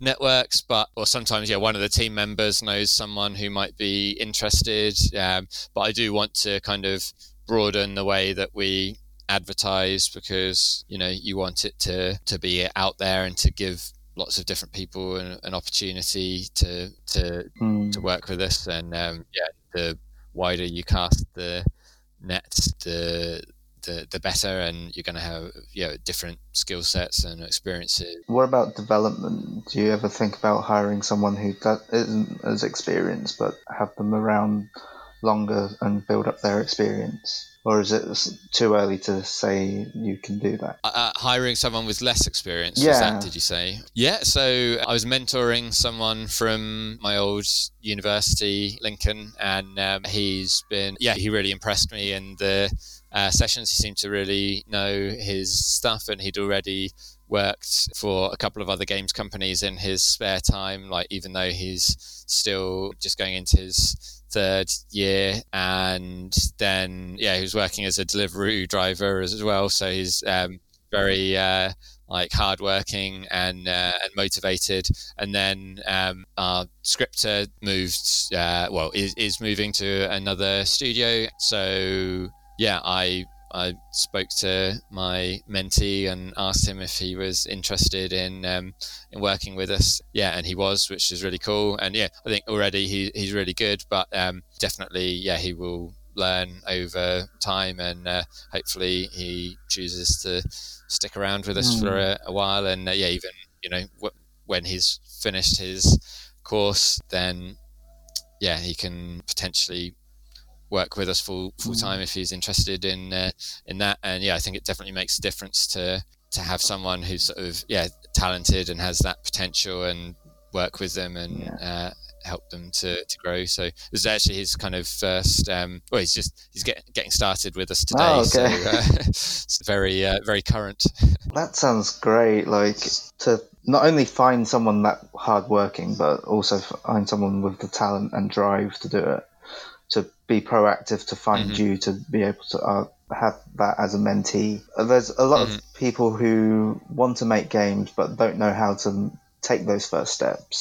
networks but or sometimes yeah one of the team members knows someone who might be interested um, but i do want to kind of broaden the way that we advertised because you know you want it to to be out there and to give lots of different people an, an opportunity to to Mm. to work with us and um, yeah the wider you cast the net the the, the better and you're going to have you know different skill sets and experiences What about development? Do you ever think about hiring someone who that isn't as experienced but have them around longer and build up their experience? Or is it too early to say you can do that? uh, hiring someone with less experience Yeah. that did you say yeah so i was mentoring someone from my old university lincoln and um, he's been yeah he really impressed me in the uh, sessions he seemed to really know his stuff and he'd already worked for a couple of other games companies in his spare time like even though he's still just going into his third year and then yeah he was working as a delivery driver as, well so he's um, very uh, like hardworking and uh, and motivated. And then um, our scripter moved, uh, well, is, is moving to another studio. So yeah, I I spoke to my mentee and asked him if he was interested in um, in working with us. Yeah, and he was, which is really cool. And yeah, I think already he, he's really good, but um, definitely, yeah, he will learn over time, and uh, hopefully he chooses to stick around with us Mm. for a, a while. And uh, yeah, even you know w- when he's finished his course, then yeah, he can potentially work with us full full time if he's interested in uh, in that. And yeah, I think it definitely makes a difference to to have someone who's sort of yeah talented and has that potential and work with them and Yeah. uh, help them to, to grow. So this is actually his kind of first. Um, well, he's just he's get, getting started with us today. Oh, okay. So uh, it's very uh, very current. That sounds great. Like to not only find someone that hardworking, but also find someone with the talent and drive to do it. Be proactive, to find Mhm. you, to be able to uh, have that as a mentee. Uh, There's a lot Mhm. of people who want to make games but don't know how to take those first steps.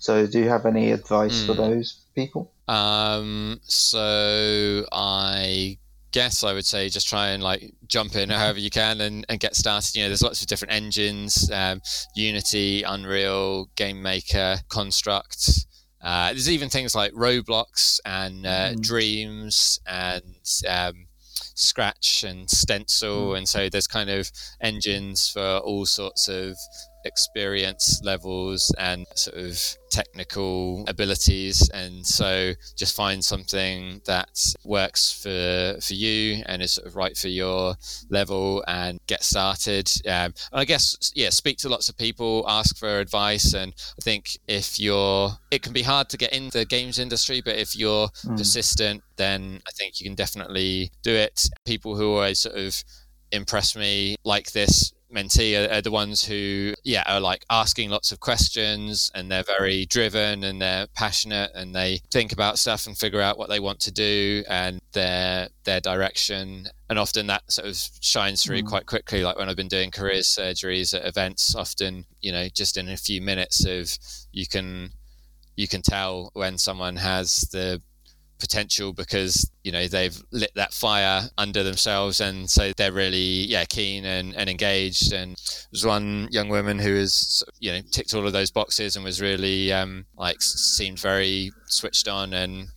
So, do you have any advice for Mm. those people? Um, so I guess I would say just try and like jump in however you can and, and get started. You know, there's lots of different engines: um, Unity, Unreal, Game Maker, Construct. Uh, there's even things like Roblox and uh, Mm. Dreams and um, Scratch and Stencyl, Mm. and so there's kind of engines for all sorts of experience levels and sort of technical abilities. And so just find something that works for for you and is sort of right for your level and get started. Um, and i guess yeah speak to lots of people ask for advice. And i think if you're it can be hard to get in the games industry but if you're Mm. persistent then i think you can definitely do it. People who always sort of impress me like this mentee are, are the ones who yeah are like asking lots of questions and they're very driven and they're passionate and they think about stuff and figure out what they want to do and their their direction and often that sort of shines through Mm. quite quickly like when i've been doing careers surgeries at events often you know just in a few minutes of you can you can tell when someone has the potential because you know they've lit that fire under themselves. And so they're really yeah keen and, and engaged. And there's one young woman who was you know ticked all of those boxes and was really um like seemed very switched on and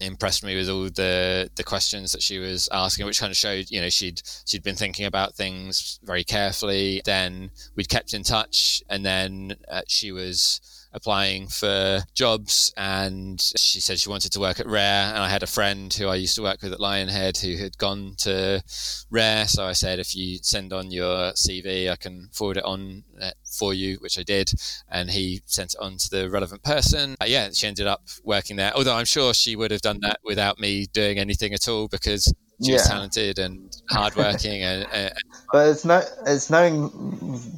impressed me with all the the questions that she was asking which kind of showed you know she'd she'd been thinking about things very carefully. Then we'd kept in touch and then uh, she was applying for jobs and she said she wanted to work at Rare and I had a friend who I used to work with at Lionhead who had gone to Rare so I said if you send on your CV I can forward it on uh, for you which I did and he sent it on to the relevant person uh, yeah she ended up working there although I'm sure she would have done that without me doing anything at all because she was talented and hardworking and, and But it's no, it's knowing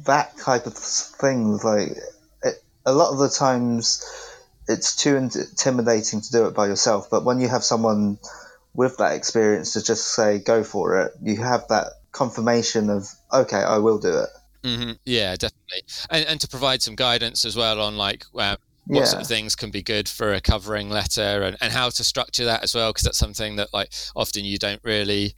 that type of thing. Like a lot of the times, it's too intimidating to do it by yourself. But when you have someone with that experience to just say go for it, you have that confirmation of okay, I will do it. hmm Yeah, definitely, and and to provide some guidance as well on like um, what Yeah. sort of things can be good for a covering letter and, and how to structure that as well, because that's something that like often you don't really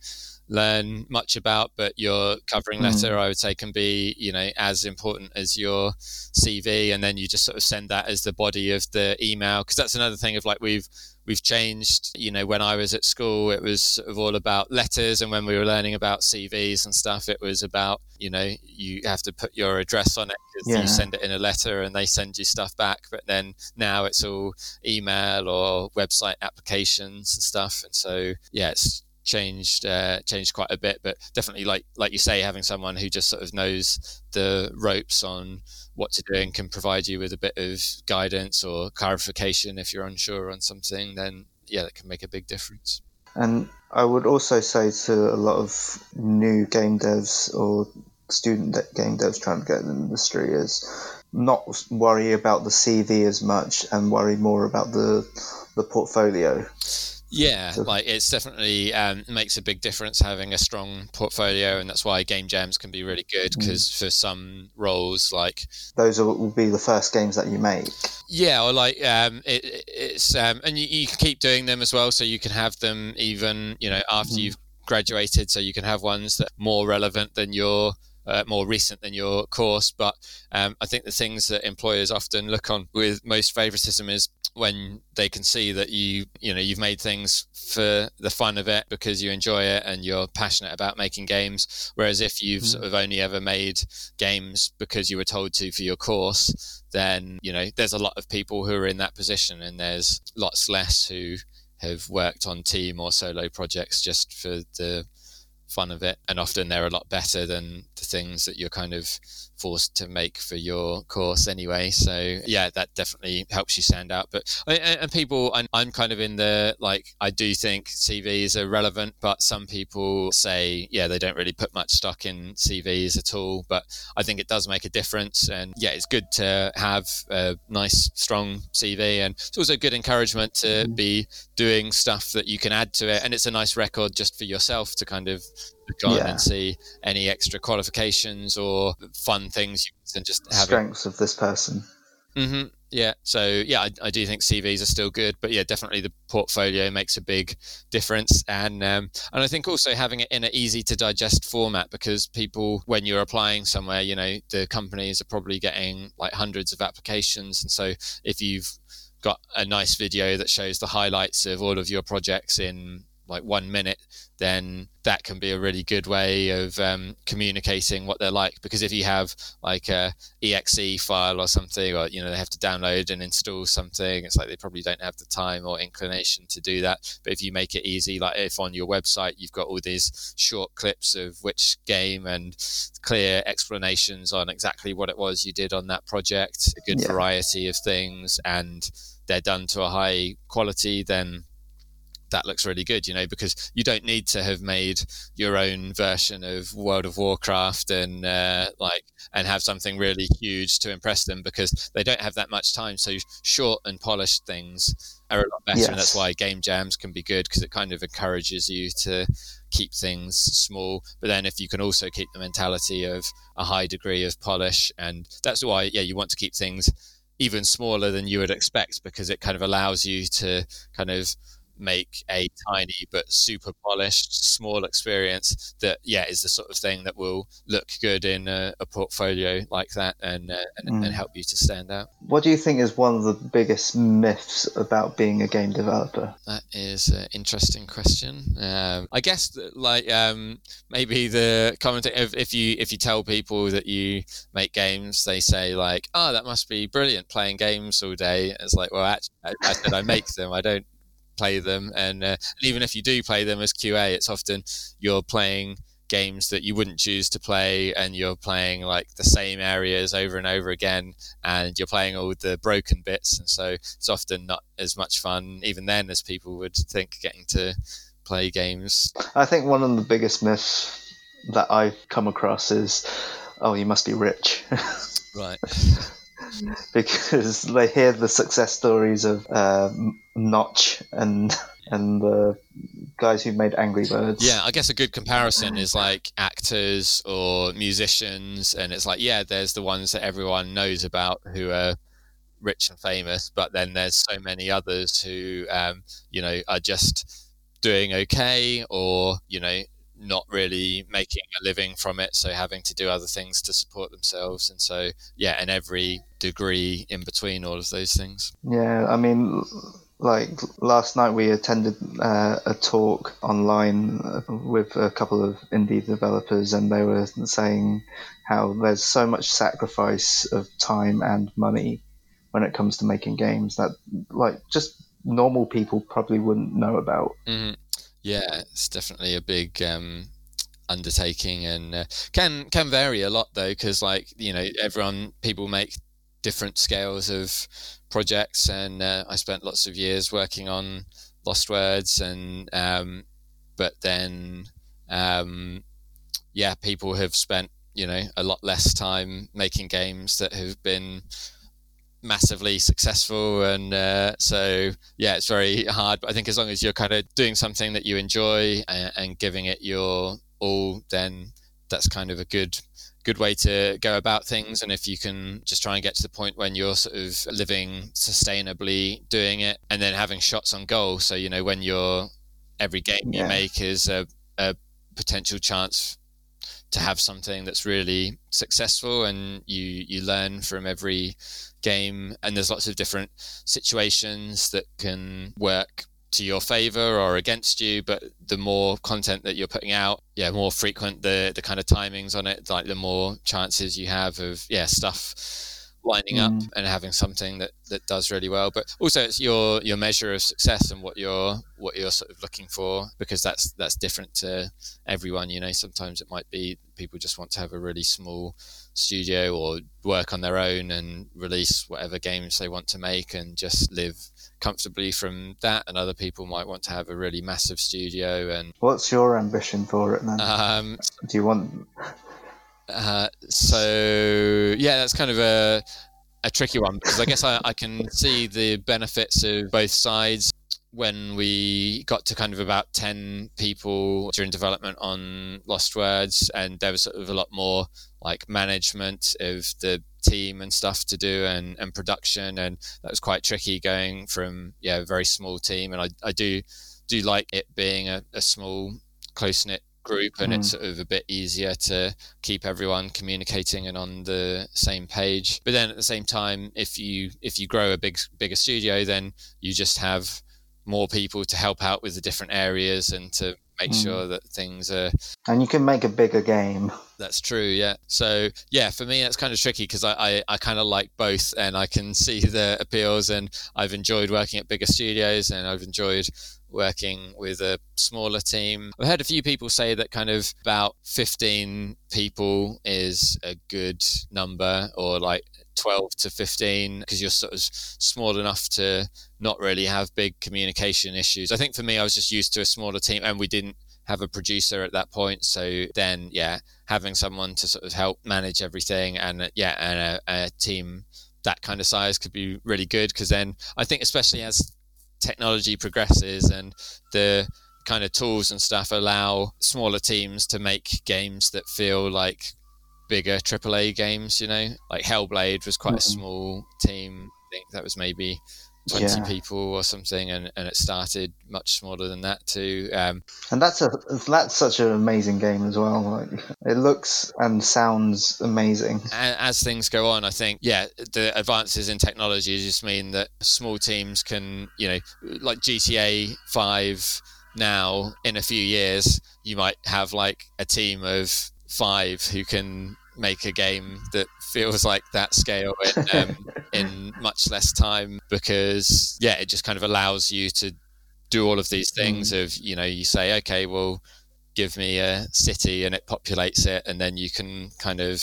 learn much about, but your covering Mm. letter, I would say, can be you know as important as your CV, and then you just sort of send that as the body of the email because that's another thing of like we've we've changed. You know, when I was at school, it was sort of all about letters, and when we were learning about CVs and stuff, it was about you know you have to put your address on it because Yeah. you send it in a letter and they send you stuff back. But then now it's all email or website applications and stuff, and so yeah, it's changed uh, changed quite a bit. But definitely, like like you say, having someone who just sort of knows the ropes on what to do and can provide you with a bit of guidance or clarification if you're unsure on something, then yeah, that can make a big difference. And I would also say to a lot of new game devs or student de- game devs trying to get in the industry is not worry about the CV as much and worry more about the the portfolio. Yeah, like it's definitely um, makes a big difference having a strong portfolio, and that's why game jams can be really good because for some roles, like Those will be the first games that you make. yeah, or like um, it, it- it's um, and you, you can keep doing them as well, so you can have them even you know after Mhm. you've graduated, so you can have ones that are more relevant than your uh, more recent than your course. But um, I think the things that employers often look on with most favoritism is when they can see that you you know you've made things for the fun of it because you enjoy it and you're passionate about making games whereas if you've Mm. sort of only ever made games because you were told to for your course then you know there's a lot of people who are in that position and there's lots less who have worked on team or solo projects just for the fun of it and often they're a lot better than the things that you're kind of forced to make for your course anyway. So yeah that definitely helps you stand out. But and people I'm, I'm kind of in the like i do think cvs are relevant but some people say yeah they don't really put much stock in cvs at all. But i think it does make a difference. And yeah it's good to have a nice strong cv and it's also good encouragement to mm-hmm. be doing stuff that you can add to it. And it's a nice record just for yourself to kind of on Yeah. and see any extra qualifications or fun things you can just have it Strengths of this person. hmm Yeah. So yeah, I, I do think CVs are still good, but yeah, definitely the portfolio makes a big difference, and um, and I think also having it in an easy to digest format because people, when you're applying somewhere, you know, the companies are probably getting like hundreds of applications, and so if you've got a nice video that shows the highlights of all of your projects in like one minute, then that can be a really good way of um, communicating what they're like. Because if you have like a exe file or something, or you know they have to download and install something, it's like they probably don't have the time or inclination to do that. But if you make it easy, like if on your website you've got all these short clips of which game and clear explanations on exactly what it was you did on that project, a good Yeah. variety of things, and they're done to a high quality, then that looks really good, you know, because you don't need to have made your own version of World of Warcraft and uh, like and have something really huge to impress them because they don't have that much time. So short and polished things are a lot better, and that's why game jams can be good because it kind of encourages you to keep things small. But then if you can also keep the mentality of a high degree of polish, and that's why yeah you want to keep things even smaller than you would expect because it kind of allows you to kind of make a tiny but super polished small experience that yeah is the sort of thing that will look good in a, a portfolio like that and, uh, and Mm. and help you to stand out What do you think is one of the biggest myths about being a game developer? That is an interesting question. Um, I guess that, like um, maybe the comment if, if you if you tell people that you make games, they say like, "Oh, that must be brilliant playing games all day." It's like, well, actually, I, I said I make them. I don't play them, and, uh, and even if you do play them as QA, it's often you're playing games that you wouldn't choose to play and you're playing like the same areas over and over again and you're playing all the broken bits and so it's often not as much fun even then as people would think getting to play games I think one of the biggest myths that I've come across is, oh, you must be rich. right because they hear the success stories of uh, Notch and and the guys who made Angry Birds. yeah i guess a good comparison is like actors or musicians and it's like yeah there's the ones that everyone knows about who are rich and famous but then there's so many others who um, you know are just doing okay or you know not really making a living from it, so having to do other things to support themselves, and so yeah, and every degree in between all of those things. Yeah, I mean, like last night we attended uh, a talk online with a couple of indie developers and they were saying how there's so much sacrifice of time and money when it comes to making games that like just normal people probably wouldn't know about mm-hmm. yeah it's definitely a big um, undertaking and uh, can can vary a lot though because like you know everyone people make different scales of projects, and uh, I spent lots of years working on Lost Words, and um, but then um, yeah, people have spent you know a lot less time making games that have been massively successful and uh, so yeah it's very hard but i think as long as you're kind of doing something that you enjoy and, and giving it your all then that's kind of a good good way to go about things. And if you can just try and get to the point when you're sort of living sustainably doing it and then having shots on goal. So, you know, when you're every game yeah. you make is a, a potential chance to have something that's really successful and you you learn from every game and there's lots of different situations that can work to your favor or against you but the more content that you're putting out yeah more frequent the the kind of timings on it like the more chances you have of yeah stuff lining mm. up and having something that that does really well but also it's your your measure of success and what you're what you're sort of looking for because that's that's different to everyone you know sometimes it might be people just want to have a really small studio or work on their own and release whatever games they want to make and just live comfortably from that, and other people might want to have a really massive studio. And what's your ambition for it then? Um, Do you want? Uh, so yeah, that's kind of a a tricky one because I guess I, I can see the benefits of both sides when we got to kind of about 10 people during development on Lost Words, and there was sort of a lot more like management of the team and stuff to do and, and production. And that was quite tricky going from, yeah, a very small team. And I, I do, do like it being a, a small, close knit group and mm. it's sort of a bit easier to keep everyone communicating and on the same page but then at the same time if you if you grow a big bigger studio then you just have more people to help out with the different areas and to make mm. sure that things are. And you can make a bigger game. That's true, yeah. So yeah, for me that's kind of tricky because I, I, I kind of like both, and I can see the appeals, and I've enjoyed working at bigger studios, and I've enjoyed working with a smaller team. I've heard a few people say that kind of about 15 people is a good number, or like 12 to 15 because you're sort of small enough to not really have big communication issues. I think for me, I was just used to a smaller team and we didn't have a producer at that point. So then, yeah, having someone to sort of help manage everything and, uh, yeah, and a, a team that kind of size could be really good because then I think, especially as technology progresses and the kind of tools and stuff allow smaller teams to make games that feel like bigger AAA games. You know, like Hellblade was quite mm-hmm. a small team. I think that was maybe 20 yeah. people or something and, and it started much smaller than that too um, and that's a that's such an amazing game as well like it looks and sounds amazing and as things go on i think yeah the advances in technology just mean that small teams can you know like gta 5 now in a few years you might have like a team of five who can make a game that feels like that scale in, um, in much less time because yeah it just kind of allows you to do all of these things mm. of you know you say okay well give me a city and it populates it and then you can kind of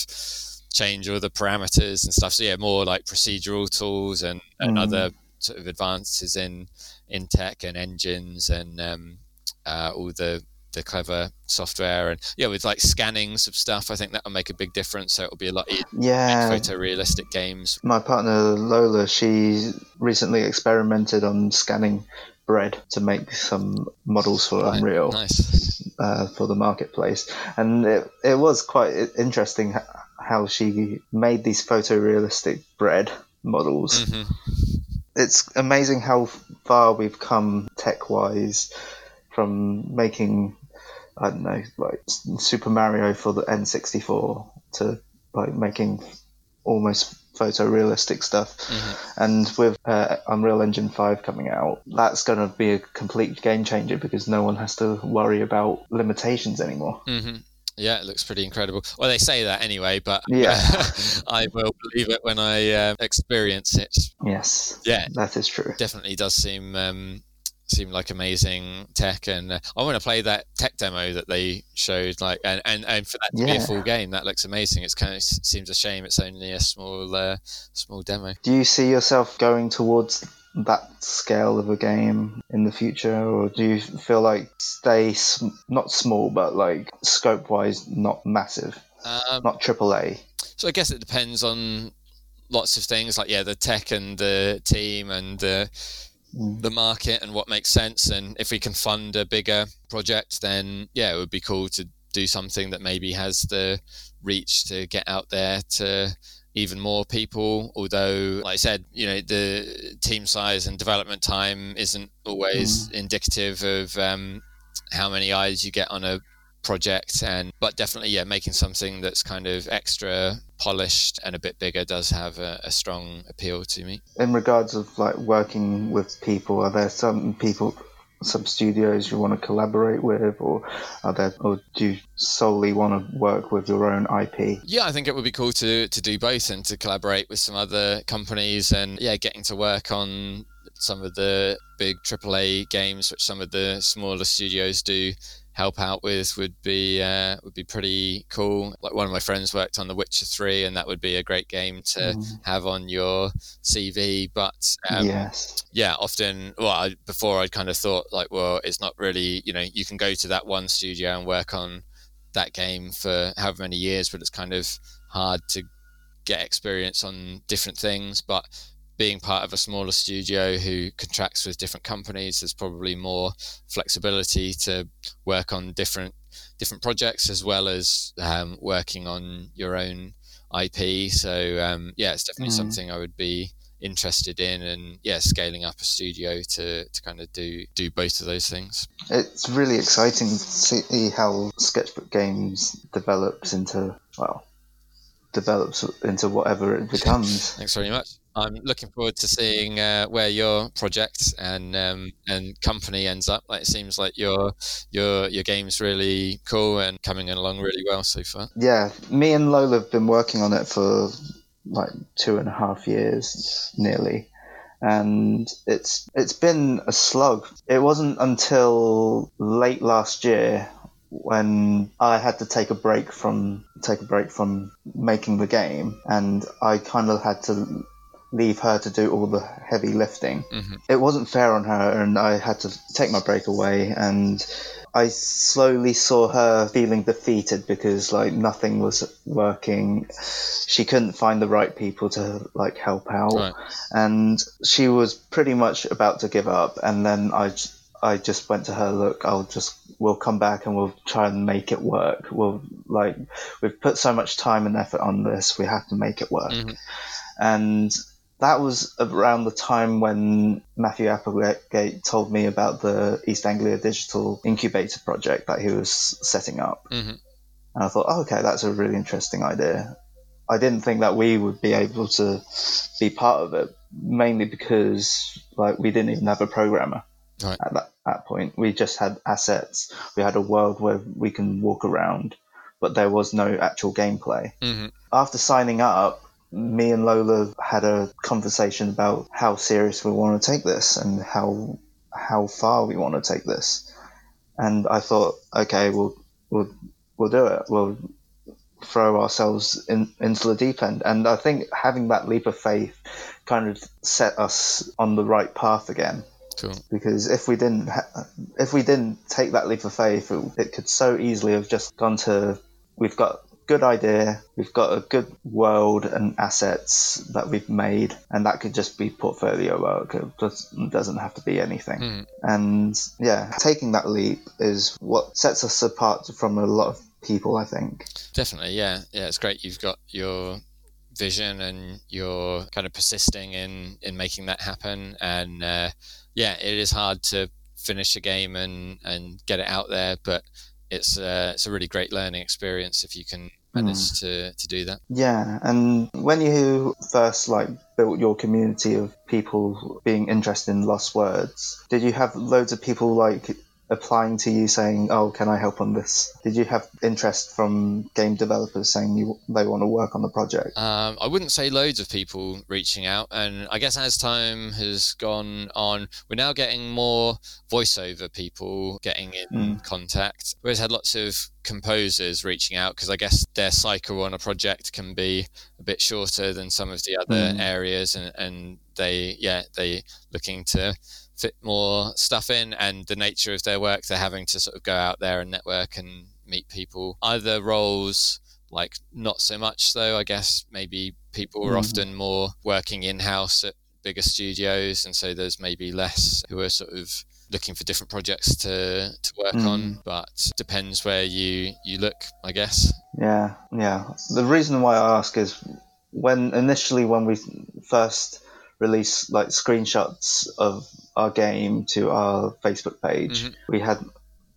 change all the parameters and stuff so yeah more like procedural tools and, and mm. other sort of advances in in tech and engines and um, uh, all the the clever software and yeah with like scannings of stuff i think that will make a big difference so it'll be a lot easier yeah photorealistic games my partner lola she recently experimented on scanning bread to make some models for right. unreal nice. uh, for the marketplace and it, it was quite interesting how she made these photorealistic bread models mm-hmm. it's amazing how far we've come tech wise from making I don't know, like Super Mario for the N64 to like making almost photorealistic stuff. Mm-hmm. And with uh, Unreal Engine 5 coming out, that's going to be a complete game changer because no one has to worry about limitations anymore. Mm-hmm. Yeah, it looks pretty incredible. Well, they say that anyway, but Yeah. I will believe it when I uh, experience it. Yes, Yeah, that is true. definitely does seem um, seem like amazing tech, and uh, I want to play that tech demo that they showed. Like, and and, and for that to be a full game, that looks amazing. It's kind of seems a shame it's only a small uh, small demo. Do you see yourself going towards that scale of a game in the future, or do you feel like stay sm- not small but like scope wise not massive, Um, not AAA? So I guess it depends on lots of things, like yeah, the tech and the team and the Mm. the market and what makes sense. And if we can fund a bigger project, then yeah, it would be cool to do something that maybe has the reach to get out there to even more people. Although, like I said, you know, the team size and development time isn't always indicative of um, how many eyes you get on a project and but definitely yeah making something that's kind of extra polished and a bit bigger does have a, a strong appeal to me In regards of like working with people, are there some people, some studios you want to collaborate with, or are there, or do you solely want to work with your own IP? Yeah, I think it would be cool to to do both and to collaborate with some other companies and yeah, getting to work on some of the big AAA games, which some of the smaller studios do help out with would be uh, would be pretty cool. Like one of my friends worked on The Witcher Three, and that would be a great game to Mm. have on your CV. But um, yes. yeah, often, well, I, before I'd kind of thought like, well, it's not really, you know, you can go to that one studio and work on that game for however many years, but it's kind of hard to get experience on different things. But being part of a smaller studio who contracts with different companies, there's probably more flexibility to work on different different projects as well as um, working on your own IP. So um, yeah, it's definitely Mm. something I would be interested in and yeah scaling up a studio to to kind of do do both of those things It's really exciting to see how Sketchbook Games develops into, well, develops into whatever it becomes. thanks very much i'm looking forward to seeing uh, where your project and um, and company ends up like it seems like your your your game's really cool and coming along really well so far yeah, me and Lola have been working on it for like two and a half years nearly. And it's it's been a slug. It wasn't until late last year when I had to take a break from take a break from making the game and I kind of had to leave her to do all the heavy lifting. hmm It wasn't fair on her and I had to take my break away and I slowly saw her feeling defeated because like nothing was working. She couldn't find the right people to like help out, Right. and she was pretty much about to give up. And then I. just went to her. Look, I'll just we'll come back and we'll try and make it work. We'll like we've put so much time and effort on this. We have to make it work. Mhm. And that was around the time when Matthew Applegate told me about the East Anglia Digital Incubator project that he was setting up. hmm And I thought, oh, okay, that's a really interesting idea. I didn't think that we would be able to be part of it, mainly because like we didn't even have a programmer Right. at that, that point. We just had assets. We had a world where we can walk around, but there was no actual gameplay hmm after signing up, me and Lola had a conversation about how serious we want to take this and how how far we want to take this. And I thought, okay, we'll we'll we'll do it. We'll throw ourselves in, into the deep end. And I think having that leap of faith kind of set us on the right path again. cool Because if we didn't, ha- if we didn't take that leap of faith, it, it could so easily have just gone to, we've got good idea, we've got a good world and assets that we've made, and that could just be portfolio work. It just doesn't have to be anything. Mhm. And yeah, taking that leap is what sets us apart from a lot of people, I think. Definitely, yeah, yeah. It's great you've got your vision and you're kind of persisting in in making that happen. And uh, yeah, it is hard to finish a game and and get it out there, but it's uh, it's a really great learning experience if you can manage mm. to to do that. Yeah, and when you first like built your community of people being interested in lost words, did you have loads of people like applying to you saying, "Oh, can I help on this?" Did you have interest from game developers saying you, they want to work on the project? Um, I wouldn't say loads of people reaching out, and I guess as time has gone on, we're now getting more voiceover people getting in mm. contact. We've had lots of composers reaching out because I guess their cycle on a project can be a bit shorter than some of the other mm. areas, and, and they yeah they looking to fit more stuff in and the nature of their work they're having to sort of go out there and network and meet people either roles like not so much though i guess maybe people are mm. often more working in-house at bigger studios and so there's maybe less who are sort of looking for different projects to to work mm. on but depends where you you look i guess yeah yeah the reason why i ask is when initially when we first release like screenshots of our game to our Facebook page, mm-hmm. we had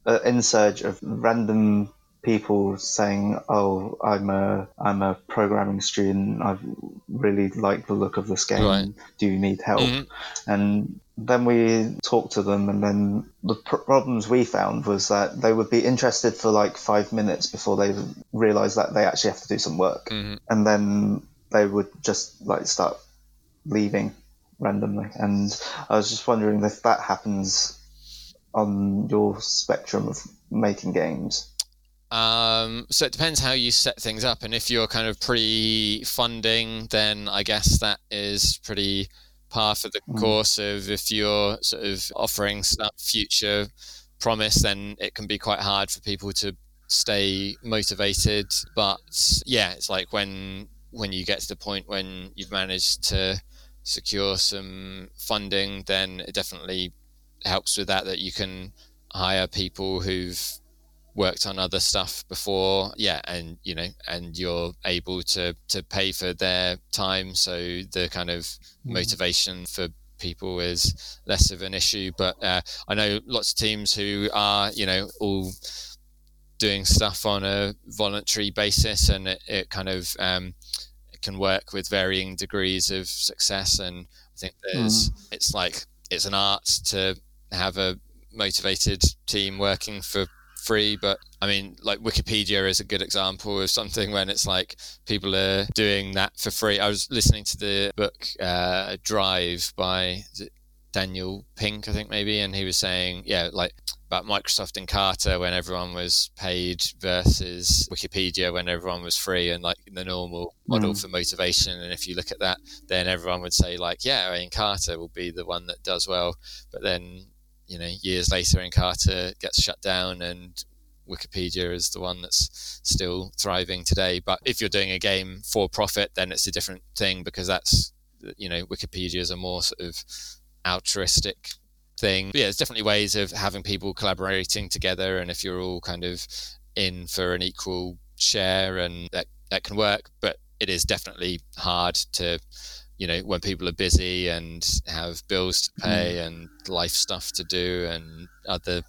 an insurge of random people saying, "Oh, I'm a I'm a programming student. I really like the look of this game. Right. Do you need help?" Mm-hmm. And then we talked to them, and then the problems we found was that they would be interested for like five minutes before they realised that they actually have to do some work, mm-hmm. and then they would just like start leaving randomly. And I was just wondering if that happens on your spectrum of making games. Um, so it depends how you set things up, and if you're kind of pre-funding, then I guess that is pretty par for the mm. course of if you're sort of offering future promise, then it can be quite hard for people to stay motivated. But yeah, it's like when when you get to the point when you've managed to secure some funding, then it definitely helps with that. That you can hire people who've worked on other stuff before yeah and you know and you're able to to pay for their time so the kind of mm. motivation for people is less of an issue but uh, i know lots of teams who are you know all doing stuff on a voluntary basis and it, it kind of um, can work with varying degrees of success. And I think there's mm. it's like it's an art to have a motivated team working for free but i mean like wikipedia is a good example of something when it's like people are doing that for free i was listening to the book uh, drive by daniel pink i think maybe and he was saying yeah like about Microsoft Encarta when everyone was paid versus Wikipedia when everyone was free and like the normal model mm. for motivation. And if you look at that, then everyone would say like, yeah, I mean Carter will be the one that does well. But then, you know, years later, Encarta gets shut down and Wikipedia is the one that's still thriving today. But if you're doing a game for profit, then it's a different thing because that's, you know, Wikipedia is a more sort of altruistic thing. But yeah, there's definitely ways of having people collaborating together, and if you're all kind of in for an equal share, and that that can work. But it is definitely hard to, you know, when people are busy and have bills to pay mm. and life stuff to do and other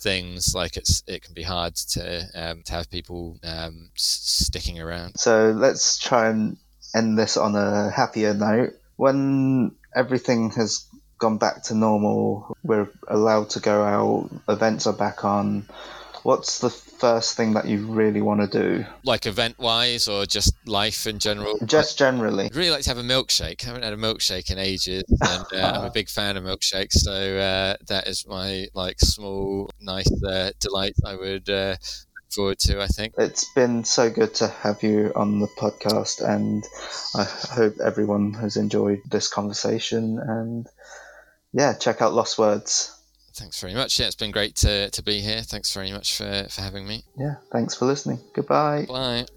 things like it's it can be hard to um, to have people um, sticking around. So let's try and end this on a happier note. When everything has gone back to normal. We're allowed to go out. Events are back on. What's the first thing that you really want to do? Like event wise or just life in general? Just generally. I'd really like to have a milkshake. I haven't had a milkshake in ages and uh, I'm a big fan of milkshakes. So uh, that is my like small, nice uh, delight I would uh, forward to, I think. It's been so good to have you on the podcast, and I hope everyone has enjoyed this conversation. And yeah, check out Lost Words. Thanks very much. Yeah, it's been great to, to be here. Thanks very much for, for having me. Yeah, thanks for listening. Goodbye. Bye.